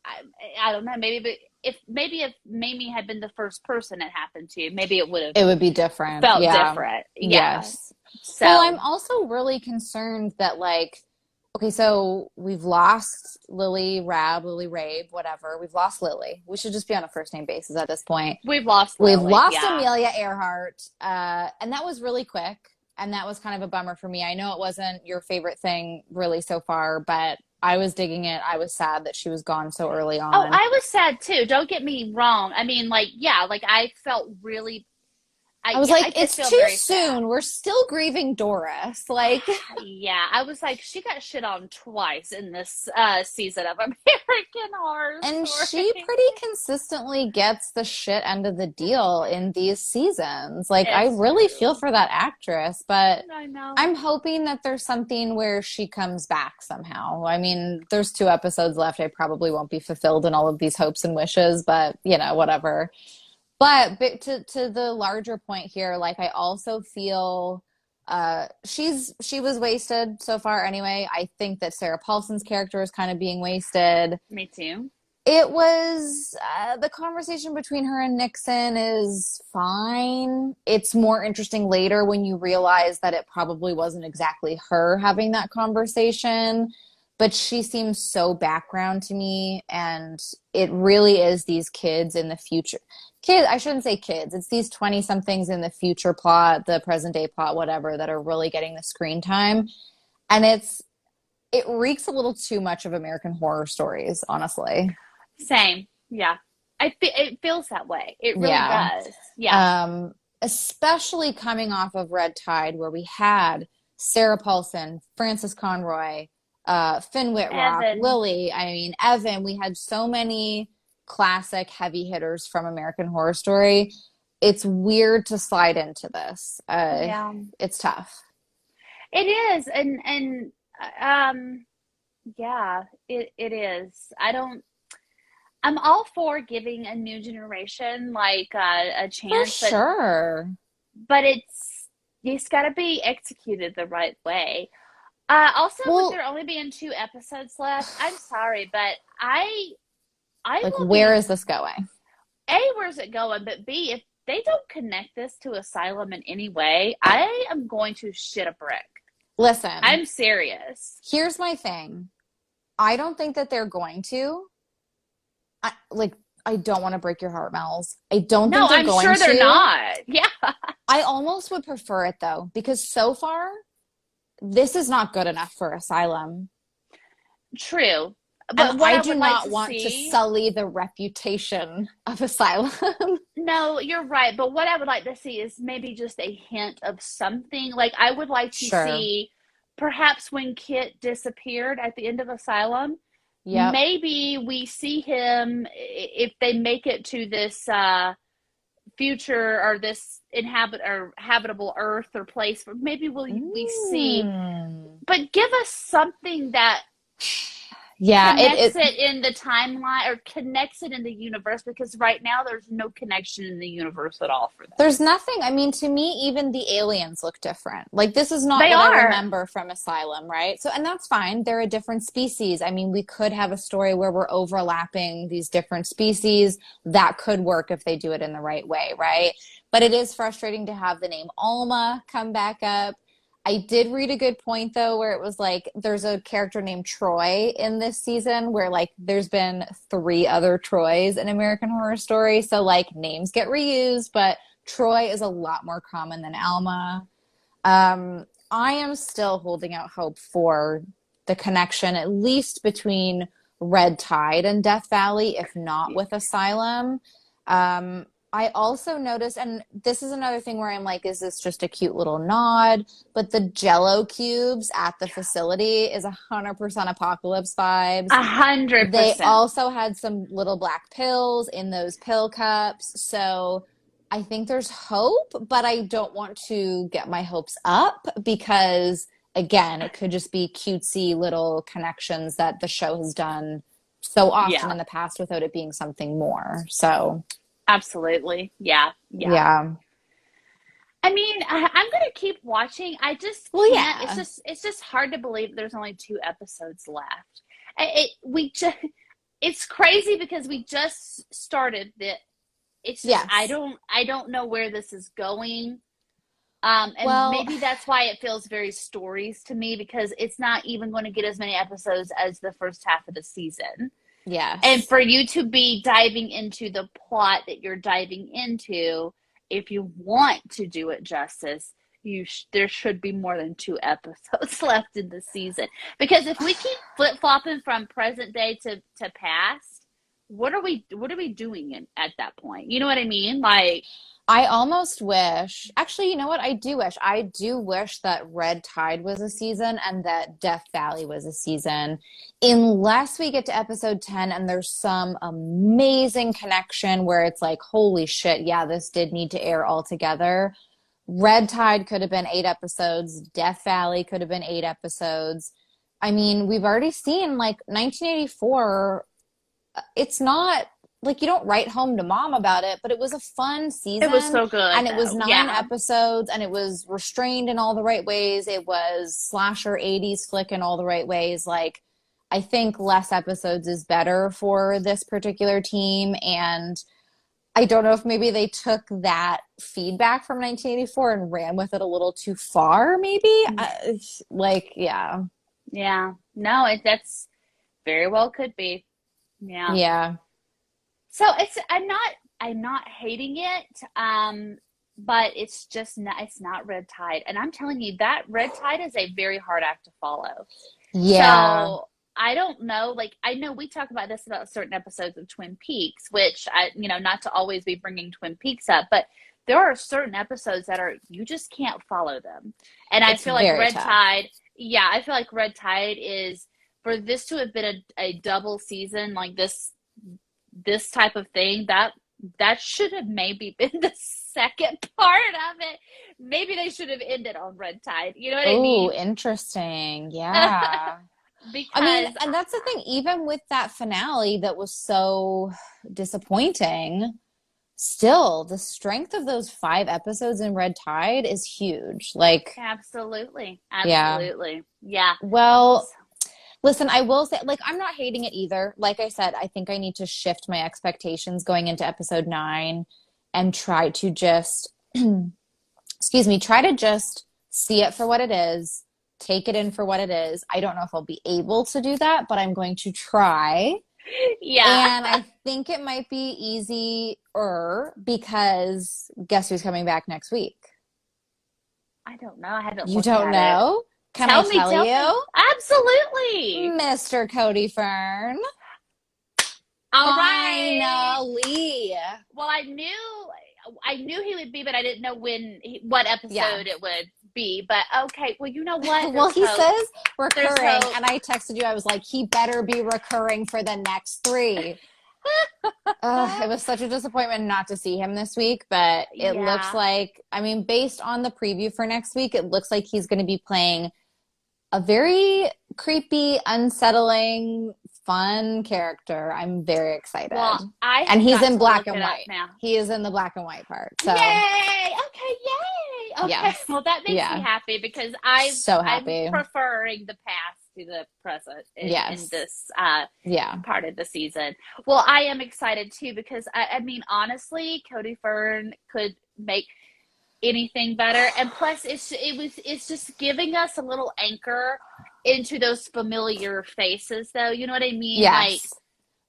I, I don't know. Maybe, but if maybe if Mamie had been the first person it happened to, maybe it would have It would be different. felt yeah. different. Yeah. Yes. So well, I'm also really concerned that like, okay, so we've lost Lily Rab, Lily Rabe, whatever. We've lost Lily. We should just be on a first name basis at this point. we've lost. We've lost yeah. Amelia Earhart, uh, and that was really quick, and that was kind of a bummer for me. I know it wasn't your favorite thing really so far, but I was digging it. I was sad that she was gone so early on. Oh, I was sad too. Don't get me wrong. I mean, like, yeah, like I felt really. I, I was yeah, like, did it's too soon. sad. We're still grieving Doris. Like, [SIGHS] Yeah, I was like, she got shit on twice in this uh, season of [LAUGHS] American Horror and Story. she pretty consistently gets the shit end of the deal in these seasons. Like, I really true. feel for that actress, but I know. I'm hoping that there's something where she comes back somehow. I mean, there's two episodes left. I probably won't be fulfilled in all of these hopes and wishes, but you know, whatever. But, but to to the larger point here, like I also feel uh she's she was wasted so far anyway. I think that Sarah Paulson's character is kind of being wasted Me too. it was uh, the conversation between her and Nixon is fine. It's more interesting later when you realize that it probably wasn't exactly her having that conversation, but she seems so background to me and it really is these kids in the future. Kids, I shouldn't say kids. It's these 20 somethings in the future plot, the present day plot, whatever, that are really getting the screen time. And it's it reeks a little too much of American horror stories, honestly. Same. Yeah. I fe- it feels that way. It really Yeah. does. Yeah. Um, especially coming off of Red Tide, where we had Sarah Paulson, Frances Conroy, uh, Finn Wittrock, Evan. Lily. I mean, Evan. We had so many classic heavy hitters from American Horror Story. It's weird to slide into this. Uh, yeah. It's tough. It is. And, and, um, yeah, it, it is. I don't, I'm all for giving a new generation like uh, a For chance, but, sure. but it's, it's got to be executed the right way. Uh, also, Well- with there only being two episodes left, I'm sorry, but I, I Like, where be- is this going? A, where's it going? But B, if they don't connect this to Asylum in any way, I am going to shit a brick. Listen, I'm serious. here's my thing. I don't think that they're going to. I like I don't want to break your heart, Mel's. I don't No, think they're going. I'm going sure they're to. not. [LAUGHS] Yeah. I almost would prefer it though, because so far this is not good enough for Asylum. True. But I, I do not like want see... to sully the reputation of Asylum. [LAUGHS] no, you're right. But what I would like to see is maybe just a hint of something. Like I would like to sure. see perhaps when Kit disappeared at the end of Asylum. Yeah. Maybe we see him if they make it to this uh, future or this inhabit or habitable Earth or place. Maybe we'll, mm. we see, mm. but give us something that yeah connects it, it, it, in the timeline or connects it in the universe because right now there's no connection in the universe at all for them. There's nothing. I mean to me even the aliens look different. Like this is not they what are. i remember from asylum right? So and that's fine. They're a different species. I mean we could have a story where we're overlapping these different species. That could work if they do it in the right way right? But it is frustrating to have the name alma come back up I did read a good point though, where it was like there's a character named Troy in this season where like there's been three other Troys in American Horror Story. So like names get reused, but Troy is a lot more common than Alma. Um, I am still holding out hope for the connection, at least between Red Tide and Death Valley, if not with Asylum. Um, I also noticed, and this is another thing where I'm like, is this just a cute little nod? But the Jello cubes at the facility is a hundred percent apocalypse vibes. A hundred. They also had some little black pills in those pill cups, so I think there's hope. But I don't want to get my hopes up because, again, it could just be cutesy little connections that the show has done so often yeah. in the past without it being something more. So Absolutely. Yeah. Yeah. Yeah. I mean, I, am gonna keep watching. I just well, yeah. It's just it's just hard to believe there's only two episodes left. It, we just [LAUGHS] it's crazy because we just started the. It's just, yes. I don't I don't know where this is going. Um, and well, maybe that's why it feels very stories to me because it's not even going to get as many episodes as the first half of the season. Yeah. And for you to be diving into the plot that you're diving into, if you want to do it justice, you sh- there should be more than two [LAUGHS] episodes left in the season. Because if we keep flip flopping from present day to to past, what are we what are we doing in, at that point? You know what I mean? Like I almost wish, actually, you know what? I do wish. I do wish that Red Tide was a season and that Death Valley was a season. Unless we get to episode 10 and there's some amazing connection where it's like, holy shit, yeah, this did need to air all together. Red Tide could have been eight episodes, Death Valley could have been eight episodes. I mean, we've already seen like 1984. Uh, it's not like you don't write home to mom about it, but it was a fun season. It was so good. And it was nine yeah. episodes and it was restrained in all the right ways. It was slasher 80s flick in all the right ways. Like I think less episodes is better for this particular team and I don't know if maybe they took that feedback from 1984 and ran with it a little too far maybe. Mm-hmm. Uh, like yeah. Yeah. No, it that's very well could be. Yeah. Yeah. So it's I'm not I'm not hating it. Um, but it's just not it's not red tide and i'm telling you that red tide is a very hard act to follow yeah so i don't know like i know we talk about this about certain episodes of twin peaks which i you know not to always be bringing twin peaks up but there are certain episodes that are you just can't follow them. And it's i feel like red tough. tide yeah i feel like red tide is for this to have been a, a double season like this this type of thing that that should have maybe [LAUGHS] been the second part of it. Maybe they should have ended on red tide you know what Ooh, i mean? Oh, interesting [LAUGHS] yeah because I mean, and that's the thing. Even with that finale that was so disappointing, still the strength of those five episodes in Red Tide is huge. Like, absolutely, absolutely, yeah. yeah. Well, Listen, I will say, like, I'm not hating it either. Like I said, I think I need to shift my expectations going into episode nine and try to just, [CLEARS THROAT] excuse me, try to just see it for what it is, take it in for what it is. I don't know if I'll be able to do that, but I'm going to try. Yeah. And I think it might be easier because guess who's coming back next week? I don't know. I haven't. You don't know? It. Can Tell I me, tell, tell you? me. Absolutely. Mr. Cody Fern. All right. Finally. Well, I knew I knew he would be, but I didn't know when what episode Yeah. it would be. But okay, well, you know what? [LAUGHS] well, he hope. says recurring, and I texted you. I was like, he better be recurring for the next three. [LAUGHS] Ugh, it was such a disappointment not to see him this week, but it Yeah. looks like, I mean, based on the preview for next week, it looks like he's going to be playing a very creepy, unsettling, fun character. I'm very excited. Well, I And he's in black and white. now. he is in the black and white part. So, Yay! Okay, yay! Okay, Yes. well that makes Yeah. me happy because I so happy. I'm preferring the past to the present in, in this uh, yeah. part of the season. Well, I am excited too because I, I mean, honestly, Cody Fern could make anything better, and plus, it's it was it's just giving us a little anchor into those familiar faces, though. You know what I mean? Yes.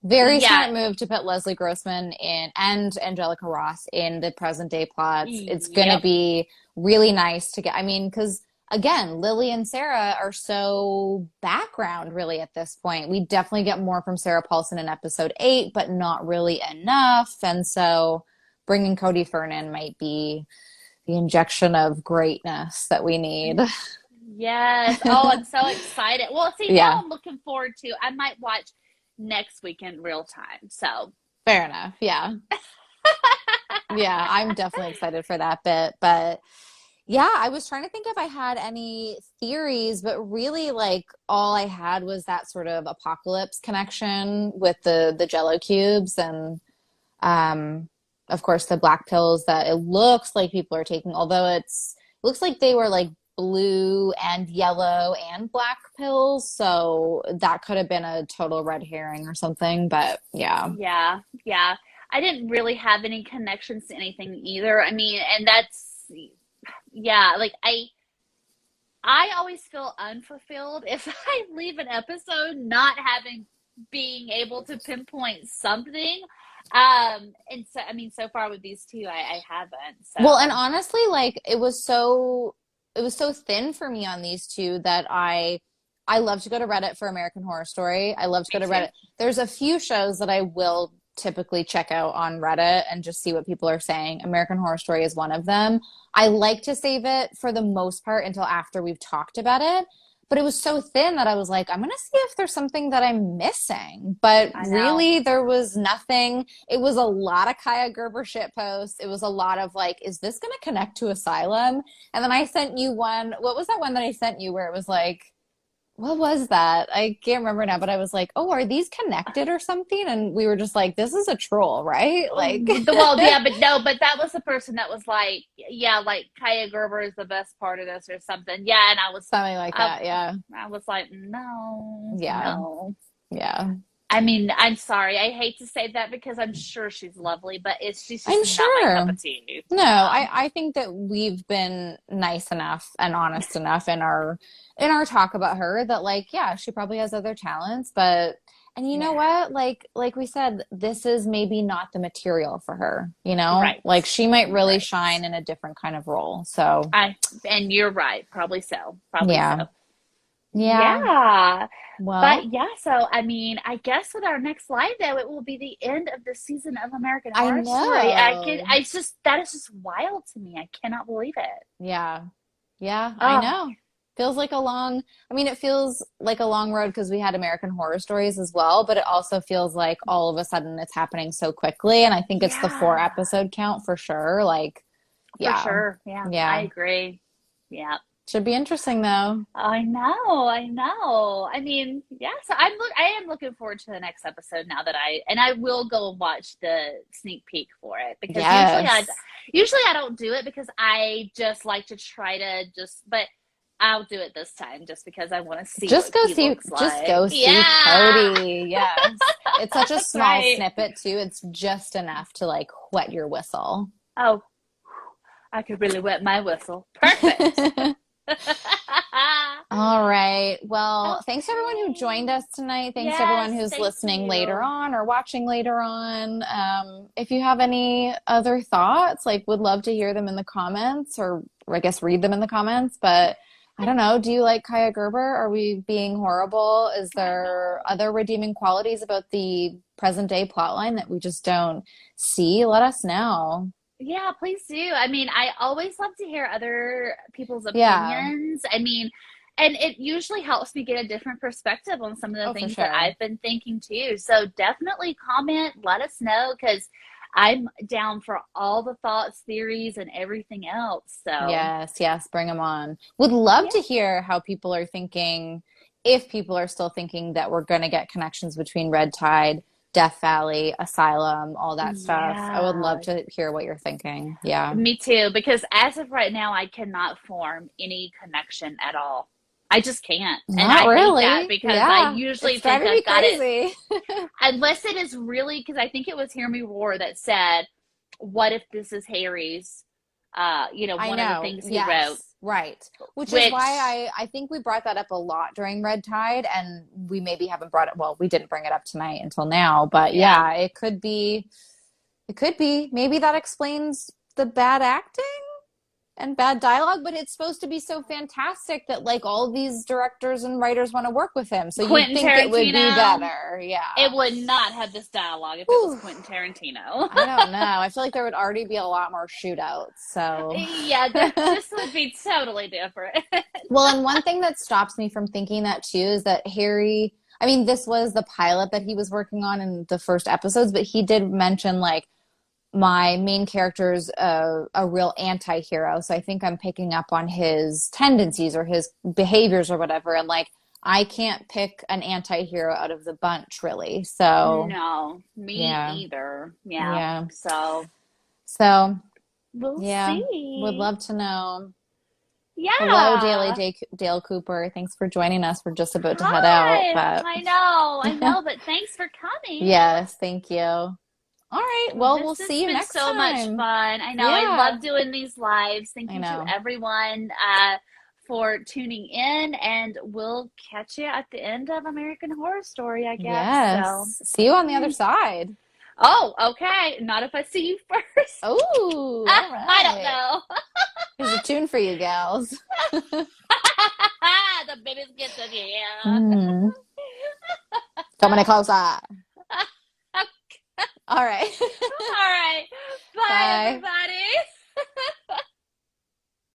Very Yeah. smart move to put Leslie Grossman in and Angelica Ross in the present day plots. It's going to Yep. be really nice to get. I mean, because again, Lily and Sarah are so background really at this point. We definitely get more from Sarah Paulson in episode eight, but not really enough. And so bringing Cody Fern in might be the injection of greatness that we need. [LAUGHS] Yes. Oh, I'm so excited. Well, see, Yeah. now I'm looking forward to. I might watch next week in real time. So Fair enough. Yeah. [LAUGHS] yeah, I'm definitely excited for that bit. But yeah, I was trying to think if I had any theories, but really like all I had was that sort of apocalypse connection with the the jello cubes and um of course the black pills that it looks like people are taking, although it's it looks like they were like blue and yellow and black pills, so that could have been a total red herring or something, but yeah. yeah, yeah. I didn't really have any connections to anything either. I mean, and that's yeah, like I I always feel unfulfilled [LAUGHS] if I leave an episode not having being able to pinpoint something. Um, and so I mean, so far with these two, I, I haven't. So. Well, and honestly, like it was so it was so thin for me on these two that I I love to go to Reddit for American Horror Story. I love to go to. Reddit. There's a few shows that I will typically check out on Reddit and just see what people are saying. American Horror Story is one of them. I like to save it for the most part until after we've talked about it. But it was so thin that I was like, I'm going to see if there's something that I'm missing. But really, there was nothing. It was a lot of Kaia Gerber shit posts. It was a lot of like, is this going to connect to Asylum? And then I sent you one. What was that one that I sent you where it was like, what was that? I can't remember now, but I was like, oh, are these connected or something? And we were just like, this is a troll, right? Like, [LAUGHS] well, yeah, but no, but that was the person that was like, yeah, like Kaia Gerber is the best part of this or something. Yeah, and I was, something like Um, that. Yeah. I was like, no, Yeah. no. Yeah. I mean, I'm sorry. I hate to say that because I'm sure she's lovely, but it's she's just I'm not sure. my cup of tea. No, I, I think that we've been nice enough and honest enough in our in our talk about her that like yeah she probably has other talents but and you know what like like we said this is maybe not the material for her you know Right. like she might really Right. shine in a different kind of role so I and you're right. Probably so. Probably Yeah. so. Yeah, Yeah. well But yeah, so I mean, I guess with our next live though, it will be the end of the season of American I Horror Story. I can know. I just that is just wild to me. I cannot believe it. yeah yeah Oh. i know feels like a long i mean it feels like a long road because we had american horror stories as well but it also feels like all of a sudden it's happening so quickly and i think it's the four episode count for sure like yeah For sure. Yeah. Yeah. I agree. Yeah. Should be interesting though I know, I know. I mean, yeah. So I'm look. I am looking forward to the next episode now that I and I will go and watch the sneak peek for it because usually I usually I don't do it because I just like to try to just. But I'll do it this time just because I want to see. just go see just go see Yeah. cody [LAUGHS] yes it's such a small right. snippet too it's just enough to like wet your whistle Oh, I could really wet my whistle. Perfect. [LAUGHS] [LAUGHS] All right. Well, thanks everyone who joined us tonight. Thanks to everyone who's thank listening you. later on or watching later on. Um, if you have any other thoughts, like would love to hear them in the comments or, or I guess read them in the comments. But I don't know. Do you like Kaia Gerber? Are we being horrible? Is there other redeeming qualities about the present day plotline that we just don't see? Let us know. Yeah, please do. I mean, I always love to hear other people's Yeah. opinions. I mean, and it usually helps me get a different perspective on some of the Oh, things sure. that I've been thinking too. So definitely comment, let us know because I'm down for all the thoughts, theories, and everything else. So Yes, yes, bring them on. Would love Yeah. to hear how people are thinking, if people are still thinking that we're going to get connections between Red Tide, Death Valley, Asylum, all that stuff. I would love to hear what you're thinking. Yeah. Me too, because as of right now, I cannot form any connection at all. I just can't. and Not I really. because Yeah. I usually It's think I've got it [LAUGHS] unless it is really because I think it was Hear Me Roar that said, "What if this is Harry's?" Uh, you know, one know. of the things he yes. wrote. Right. Which, Which- is why I, I think we brought that up a lot during Red Tide, and we maybe haven't brought it. Well, we didn't bring it up tonight until now, but yeah, Yeah. it could be. It could be. Maybe that explains the bad acting and bad dialogue, but it's supposed to be so fantastic that like all these directors and writers want to work with him. So you Quentin think it would be better. Yeah. It would not have this dialogue if it was Quentin Tarantino. I don't know. I feel like there would already be a lot more shootouts. So [LAUGHS] yeah, th- [LAUGHS] this would be totally different. [LAUGHS] Well, and one thing that stops me from thinking that too is that Harry, I mean, this was the pilot that he was working on in the first episodes, but he did mention like my main character's a, a real anti-hero. So I think I'm picking up on his tendencies or his behaviors or whatever. And like, I can't pick an anti-hero out of the bunch really. So, no, me Yeah. either. Yeah. Yeah. So so we'll Yeah, see. would love to know. Yeah. Hello, Daily Dale, Dale Cooper. Thanks for joining us. We're just about to head out, but I know, I know, [LAUGHS] but thanks for coming. Yes, thank you. All right. Well, This we'll see you next so time. So much fun. I know. Yeah. I love doing these lives. Thank you to everyone uh, for tuning in, and we'll catch you at the end of American Horror Story. I guess. Yes. So. See you on the other side. Oh, okay. Not if I see you [LAUGHS] first. Oh, [LAUGHS] I don't know. Here's a tune for you, gals. [LAUGHS] the biggest gets of you. Mm. Coming in closer. All right. [LAUGHS] All right. Bye, Bye. everybody. [LAUGHS]